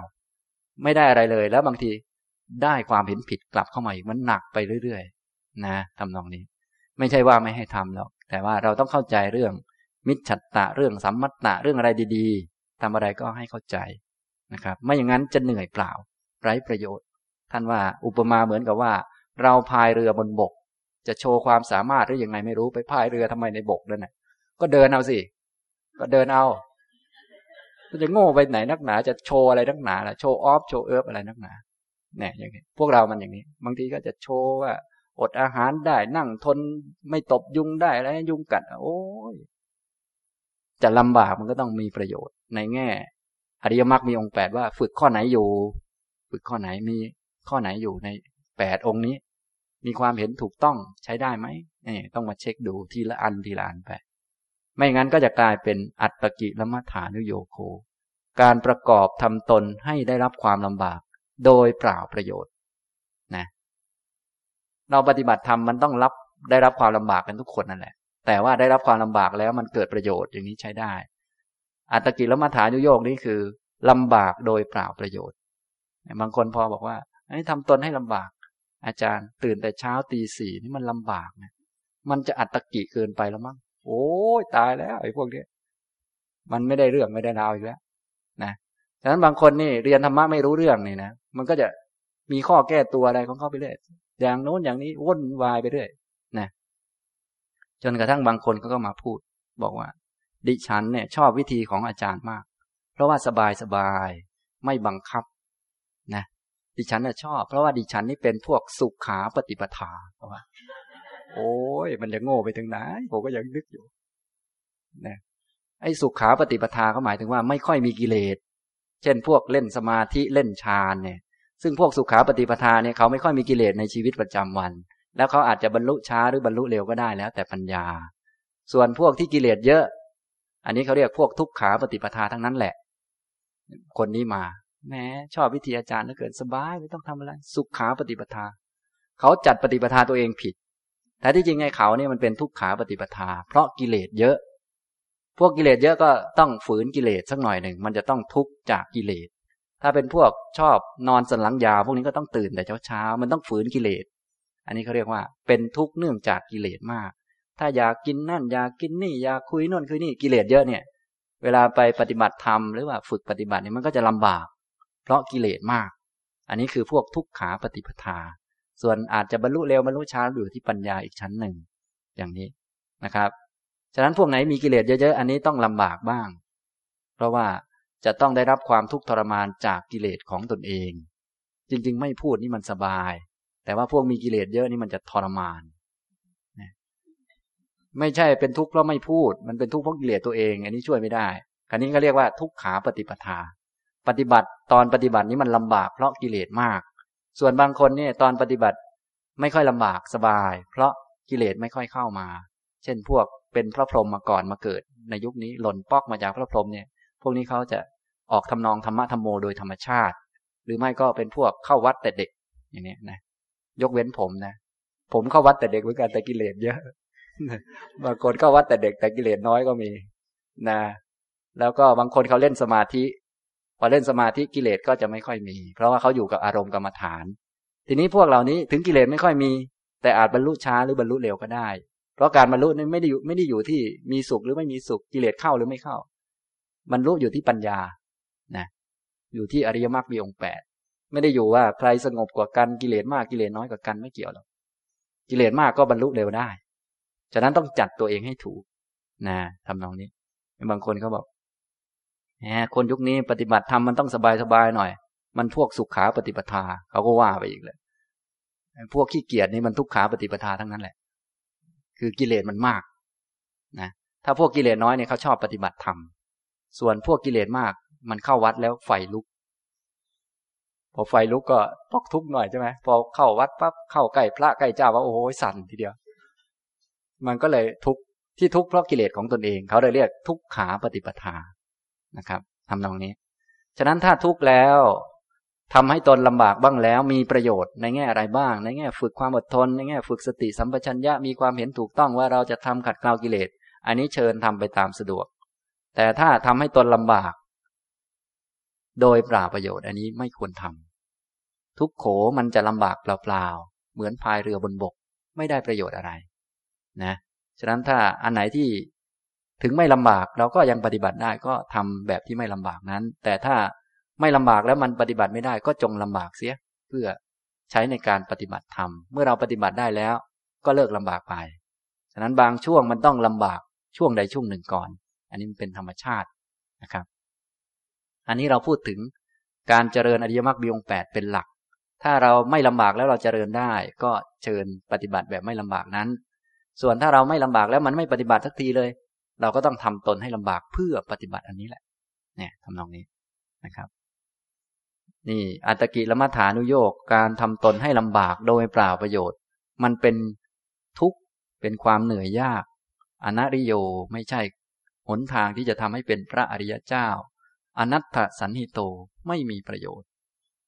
ไม่ได้อะไรเลยแล้วบางที ได้ความเห็นผิดกลับเข้ามาอีกมันหนักไปเรื่อยๆ นะทำนองนี้ ไม่ใช่ว่าไม่ให้ทำหรอก แต่ว่าเราต้องเข้าใจเรื่อง มิจฉัตตะเรื่องสัมมัตตะเรื่องอะไรดีๆทำอะไรก็ให้เข้าใจนะครับ ไม่อย่างนั้นจะเหนื่อยเปล่า ไร้ประโยชน์ ท่านว่าอุปมาเหมือนกับว่า เราพายเรือบนบก จะโชว์ความสามารถหรืออยังไงไม่รู้ไปพายเรือทำไมในบกนั่นนะก็เดินเอาสิก็เดินเอาจะโง่ไปไหนนักหนา จะโชว์อะไรนักหนาล่ะโชว์ออฟโชว์เอิบอะไรนักหนา เนี่ยอย่างนี้พวกเรามันอย่างนี้ บางทีก็จะโชว์ว่า อดอาหารได้นั่งทนไม่ตบยุงได้อะไรยุงกัด โอ้ยจะลำบากมันก็ต้องมีประโยชน์ในแง่อริยมรรคมีองค์แปดว่า ฝึกข้อไหนอยู่ ฝึกข้อไหนมีข้อไหนอยู่ในแปดองค์นี้ มีความเห็นถูกต้องใช้ได้ไหมนี่ต้องมาเช็คดูทีละอันทีละอันไป ไม่งั้นก็จะกลายเป็นอัตตกิลมัฐานุโยโค การประกอบทำตนให้ได้รับความลำบาก โดยเปล่าประโยชน์นะเราปฏิบัติธรรมมันต้องรับได้รับความลำบากกันทุกคนนั่นแหละ แต่ว่าได้รับความลำบากแล้วมันเกิดประโยชน์อย่างนี้ใช้ได้ อัตกิลมัฐานุโยกนี่คือลำบากโดยเปล่าประโยชน์ บางคนพอบอกว่าไอ้ทำตนให้ลำบาก อาจารย์ตื่นแต่เช้าตีสี่นี่มันลำบากนะมันจะอัตตกิเกินไปแล้วมั้งโอ้ยตายแล้วไอ้พวกนี้มันไม่ได้เรื่องไม่ได้ราวอีกแล้ว นะฉะนั้นบางคนนี่เรียนธรรมะไม่รู้เรื่องนี่นะ มันก็จะมีข้อแก้ตัวอะไรของเขาไปเรื่อยอย่างโน้นอย่างนี้วุ่นวายไปเรื่อยนะจนกระทั่งบางคนก็ก็มาพูด บอกว่า ดิฉันเนี่ย ชอบวิธีของอาจารย์มาก เพราะว่าสบายสบายไม่บังคับ นะ ดิฉันน่ะชอบ เพราะว่าดิฉันนี่เป็นพวกสุขขาปฏิปทาเพราะว่า โอ้ยมันจะโง่ไปถึงไหนผมก็ยังนึกอยู่ นะไอ้สุขขาปฏิปทาเขาหมายถึงว่าไม่ค่อยมีกิเลส เช่นพวกเล่นสมาธิเล่นฌานเนี่ย ซึ่งพวกสุขาปฏิปทาเนี่ยเขาไม่ค่อยมีกิเลสในชีวิตประจำวัน แล้วเขาอาจจะบรรลุช้าหรือบรรลุเร็วก็ได้แล้ว แต่ปัญญา ส่วนพวกที่กิเลสเยอะ อันนี้เขาเรียกพวกทุกขาปฏิปทาทั้งนั้นแหละ คนนี้มาแหมชอบวิธีอาจารย์เหลือเกินสบายไม่ต้องทำอะไร สุขขาปฏิปทา เขาจัดปฏิปทาตัวเองผิด แต่ที่จริงไงเขาเนี่ยมันเป็นทุกขาปฏิปทา เพราะกิเลสเยอะ พวกกิเลสเยอะก็ต้องฝืนกิเลสสักหน่อยหนึ่ง มันจะต้องทุกข์จากกิเลส ถ้าเป็นพวกชอบนอนสันหลังยาวพวกนี้ก็ต้องตื่นแต่เช้าเช้ามันต้องฝืนกิเลส อันนี้เขาเรียกว่า เป็นทุกข์เนื่องจากกิเลสมาก ถ้าอยากกินนั่นอยากกินนี่อยากคุยน่นคุยนี่กิเลสเยอะเนี่ย เวลาไปปฏิบัติธรรมหรือว่าฝึกปฏิบัติเนี่ยมันก็จะลำบาก เพราะกิเลสมาก อันนี้คือพวกทุกขาปฏิปทา ส่วนอาจจะบรรลุเร็วบรรลุช้าอยู่ที่ปัญญาอีกชั้นหนึ่ง อย่างนี้นะครับ ฉะนั้นพวกไหนมีกิเลสเยอะๆอันนี้ต้องลำบากบ้าง เพราะว่า จะต้องได้รับความทุกข์ทรมานจากกิเลสของตนเอง จริง ๆ ไม่พูดนี่มันสบาย แต่ว่าพวกมีกิเลสเยอะนี่มันจะทรมานไม่ใช่เป็นทุกข์เพราะไม่พูด มันเป็นทุกข์เพราะกิเลสตัวเอง อันนี้ช่วยไม่ได้คันนี้ก็เรียกว่าทุกขาปฏิปทา ปฏิบัติตอนปฏิบัตินี้มันลำบากเพราะกิเลสมาก ส่วนบางคนเนี่ยตอนปฏิบัติไม่ค่อยลำบากสบาย เพราะกิเลสไม่ค่อยเข้ามา เช่นพวกเป็นพระพรหมมาก่อนมาเกิด ในยุคนี้หล่นปอกมาจากพระพรหมเนี่ย พวกนี้เขาจะ ออกทำนองธรรมะธรรมโมโดยธรรมชาติ หรือไม่ก็เป็นพวกเข้าวัดแต่เด็ก อย่างนี้นะยกเว้นผมนะ ผมเข้าวัดแต่เด็กเหมือนกันแต่กิเลสเยอะบางคนเข้าวัดแต่เด็กแต่กิเลสน้อยก็มีนะ แล้วก็บางคนเขาเล่นสมาธิ พอเล่นสมาธิกิเลสก็จะไม่ค่อยมี เพราะว่าเขาอยู่กับอารมณ์กรรมฐาน ทีนี้พวกเหล่านี้ถึงกิเลสไม่ค่อยมี แต่อาจบรรลุช้าหรือบรรลุเร็วก็ได้ เพราะการบรรลุนี่ไม่ได้อยู่ไม่ได้อยู่ที่มีสุขหรือไม่มีสุขกิเลสเข้าหรือไม่เข้าบรรลุอยู่ที่ปัญญา นะอยู่ที่อริยมรรคมีองค์แปดไม่ได้อยู่ว่าใครสงบกว่ากันกิเลสมากกิเลสน้อยกว่ากันไม่เกี่ยวหรอกกิเลสมากก็บรรลุเร็วได้ ฉะนั้นต้องจัดตัวเองให้ถูก นะทำนองนี้ บางคนเขาบอกแหมคนยุคนี้ปฏิบัติธรรมมันต้องสบายสบายหน่อย มันพวกสุขขาปฏิปทาเขาก็ว่าไปอีกเลยพวกขี้เกียจนี่มันทุกขาปฏิปทาทั้งนั้นแหละ คือกิเลสมันมาก นะ ถ้าพวกกิเลสน้อยเนี่ยเขาชอบปฏิบัติธรรม ส่วนพวกกิเลสมาก มันเข้าวัดแล้วไฟลุก พอไฟลุกก็ตอกทุกข์หน่อยใช่ไหมพอเข้าวัดปั๊บเข้าใกล้พระใกล้เจ้าว่าโอ้โหสั่นทีเดียว มันก็เลยทุกที่ทุกเพราะกิเลสของตนเอง เขาเลยเรียกทุกขาปฏิปทานะครับทำนองนี้ ฉะนั้นถ้าทุกข์แล้วทำให้ตนลำบากบ้างแล้ว มีประโยชน์ในแง่อะไรบ้าง ในแง่ฝึกความอดทน ในแง่ฝึกสติสัมปชัญญะมีความเห็นถูกต้องว่าเราจะทำขัดเกลากิเลส อันนี้เชิญทำไปตามสะดวก แต่ถ้าทำให้ตนลำบาก โดยปราประโยชน์อันนี้ไม่ควรทำทุกโขมันจะลำบากเปล่าๆเหมือนพายเรือบนบก ไม่ได้ประโยชน์อะไร นะฉะนั้นถ้าอันไหนที่ถึงไม่ลำบากเราก็ยังปฏิบัติได้ก็ทำแบบที่ไม่ลำบากนั้น แต่ถ้าไม่ลำบากแล้วมันปฏิบัติไม่ได้ก็จงลำบากเสีย เพื่อใช้ในการปฏิบัติธรรมเมื่อเราปฏิบัติได้แล้ว ก็เลิกลำบากไป ฉะนั้นบางช่วงมันต้องลำบากช่วงใดช่วงหนึ่งก่อน อันนี้มันเป็นธรรมชาตินะครับ อันนี้เราพูดถึงการเจริญอริยมรรคบีองแปดเป็นหลัก ถ้าเราไม่ลำบากแล้วเราเจริญได้ ก็เชิญปฏิบัติแบบไม่ลำบากนั้น ส่วนถ้าเราไม่ลำบากแล้วมันไม่ปฏิบัติสักทีเลย เราก็ต้องทำตนให้ลำบากเพื่อปฏิบัติอันนี้แหละ เนี่ยทำนองนี้นะครับ นี่อัตกิลมัฐานุโยกการทำตนให้ลำบากโดยเปล่าประโยชน์ มันเป็นทุกข์เป็นความเหนื่อยยากอนัริโยไม่ใช่หนทางที่จะทำให้เป็นพระอริยเจ้า อนัตถสันหิโตไม่มีประโยชน์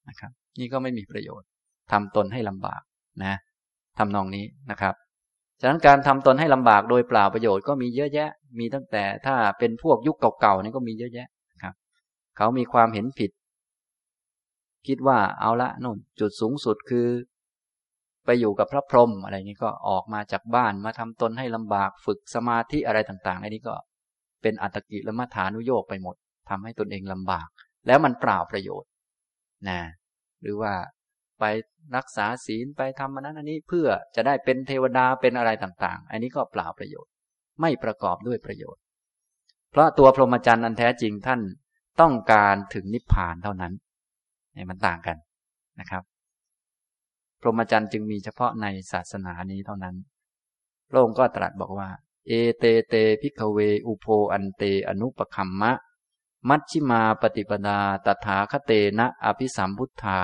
นะครับ นี่ก็ไม่มีประโยชน์ทำตนให้ลำบากนะทำนองนี้นะครับฉะนั้นการทำตนให้ลำบากโดยเปล่าประโยชน์ก็มีเยอะแยะ มีตั้งแต่ถ้าเป็นพวกยุคเก่าๆนี่ก็มีเยอะแยะครับ เขามีความเห็นผิด คิดว่าเอาละนู่น จุดสูงสุดคือ ไปอยู่กับพระพรหมอะไรนี้ก็ออกมาจากบ้านมาทำตนให้ลำบากฝึกสมาธิอะไรต่างๆอันนี้ก็เป็นอัตกิละมัฐานุโยกไปหมด ทำให้ตนเองลำบาก แล้วมันเปล่าประโยชน์นะหรือว่าไปรักษาศีลไปทำมันนั้นอันนี้เพื่อจะได้เป็นเทวดาเป็นอะไรต่างๆ อันนี้ก็เปล่าประโยชน์ ไม่ประกอบด้วยประโยชน์ เพราะตัวพรหมจรรย์อันแท้จริงท่านต้องการถึงนิพพานเท่านั้นนี่มันต่างกันนะครับ พรหมจรรย์จึงมีเฉพาะในศาสนานี้เท่านั้นพระองค์ก็ตรัสบอกว่า เอเตเตพิกเว อุโพอันเตอนุปคัมมะ มัชชิมาปฏิปดาตถาคเตนะอภิสัมพุทธา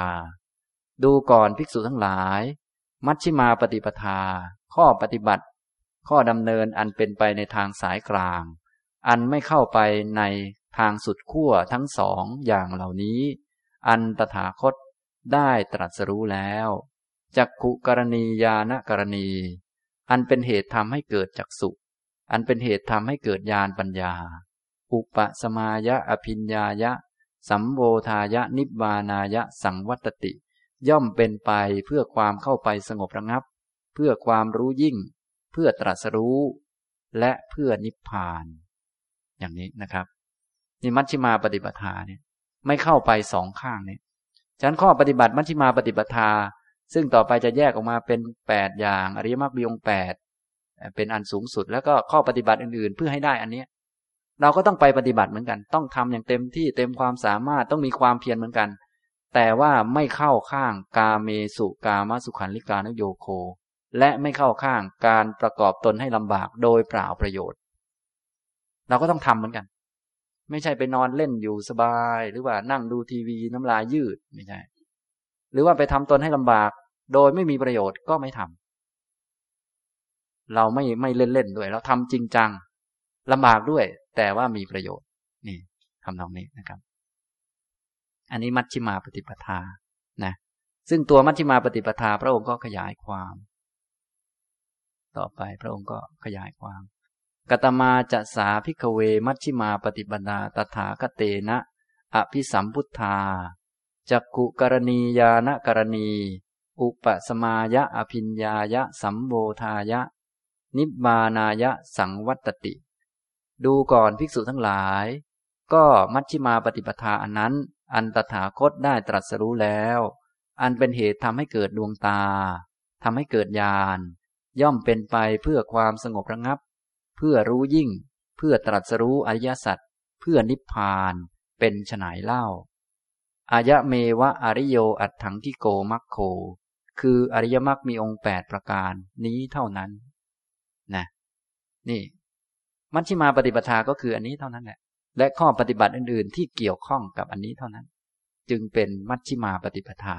ดูก่อนภิกษุทั้งหลาย มัชชิมาปฏิปทา ข้อปฏิบัติ ข้อดำเนินอันเป็นไปในทางสายกลาง อันไม่เข้าไปในทางสุดขั้วทั้งสองอย่างเหล่านี้ อันตถาคตได้ตรัสรู้แล้วจักขุกรณียานกรณี อันเป็นเหตุทำให้เกิดจักสุอันเป็นเหตุทำให้เกิดญาณปัญญา อุปสมายะอภิญญายะ สัมโวทายะนิบานายะ สังวัตติ ย่อมเป็นไปเพื่อความเข้าไปสงบระงับ เพื่อความรู้ยิ่ง เพื่อตรัสรู้ และเพื่อนิพพาน อย่างนี้นะครับนี่มัชฌิมาปฏิปทาเนี่ยไม่เข้าไปสองข้างเนี่ยฉะนั้นข้อปฏิบัติมัชฌิมาปฏิปทา ซึ่งต่อไปจะแยกออกมาเป็นแปดอย่าง อริยมรรคบีองแปดเป็นอันสูงสุด แล้วก็ข้อปฏิบัติอื่นๆ เพื่อให้ได้อันเนี้ย เราก็ต้องไปปฏิบัติเหมือนกัน ต้องทำอย่างเต็มที่เต็มความสามารถต้องมีความเพียรเหมือนกัน แต่ว่าไม่เข้าข้างกาเมสุกามสุขันลิกานโยโค และไม่เข้าข้างการประกอบตนให้ลำบากโดยเปล่าประโยชน์ เราก็ต้องทำเหมือนกัน ไม่ใช่ไปนอนเล่นอยู่สบาย หรือว่านั่งดูทีวีน้ำลายยืดไม่ใช่หรือว่าไปทำตนให้ลำบาก โดยไม่มีประโยชน์ก็ไม่ทำเราไม่ไม่เล่นเล่นด้วย เราทำจริงจังลำบากด้วย แต่ว่ามีประโยชน์ นี่ทำนองนี้นะครับ อันนี้มัชฌิมาปฏิปทานะซึ่งตัวมัชฌิมาปฏิปทา พระองค์ก็ขยายความ ต่อไปพระองค์ก็ขยายความกตมาจะสาพิกเว มัชฌิมาปฏิปทาตถาคเตนะอภิสัมพุทธาจักกุกรณียานกรณี อุปสมายะอภิญญายะสัมโบธายะ นิบานายะสังวัตติ ดูก่อนภิกษุทั้งหลาย ก็มัชฌิมาปฏิปทาอันนั้น อันตถาคตได้ตรัสรู้แล้ว อันเป็นเหตุทำให้เกิดดวงตาทำให้เกิดญาณย่อมเป็นไปเพื่อความสงบระงับ เพื่อรู้ยิ่ง เพื่อตรัสรู้อริยสัจเพื่อนิพพานเป็นฉนายเล่า อายะเมวะอริโยอัตถังที่โกมัคโค คืออริยมรรคมีองค์แปดประการนี้เท่านั้นนะนี่ มัชฌิมาปฏิปทาก็คืออันนี้เท่านั้นแหละ และข้อปฏิบัติอื่น ๆ ที่เกี่ยวข้องกับอันนี้เท่านั้น จึงเป็นมัชฌิมาปฏิปทา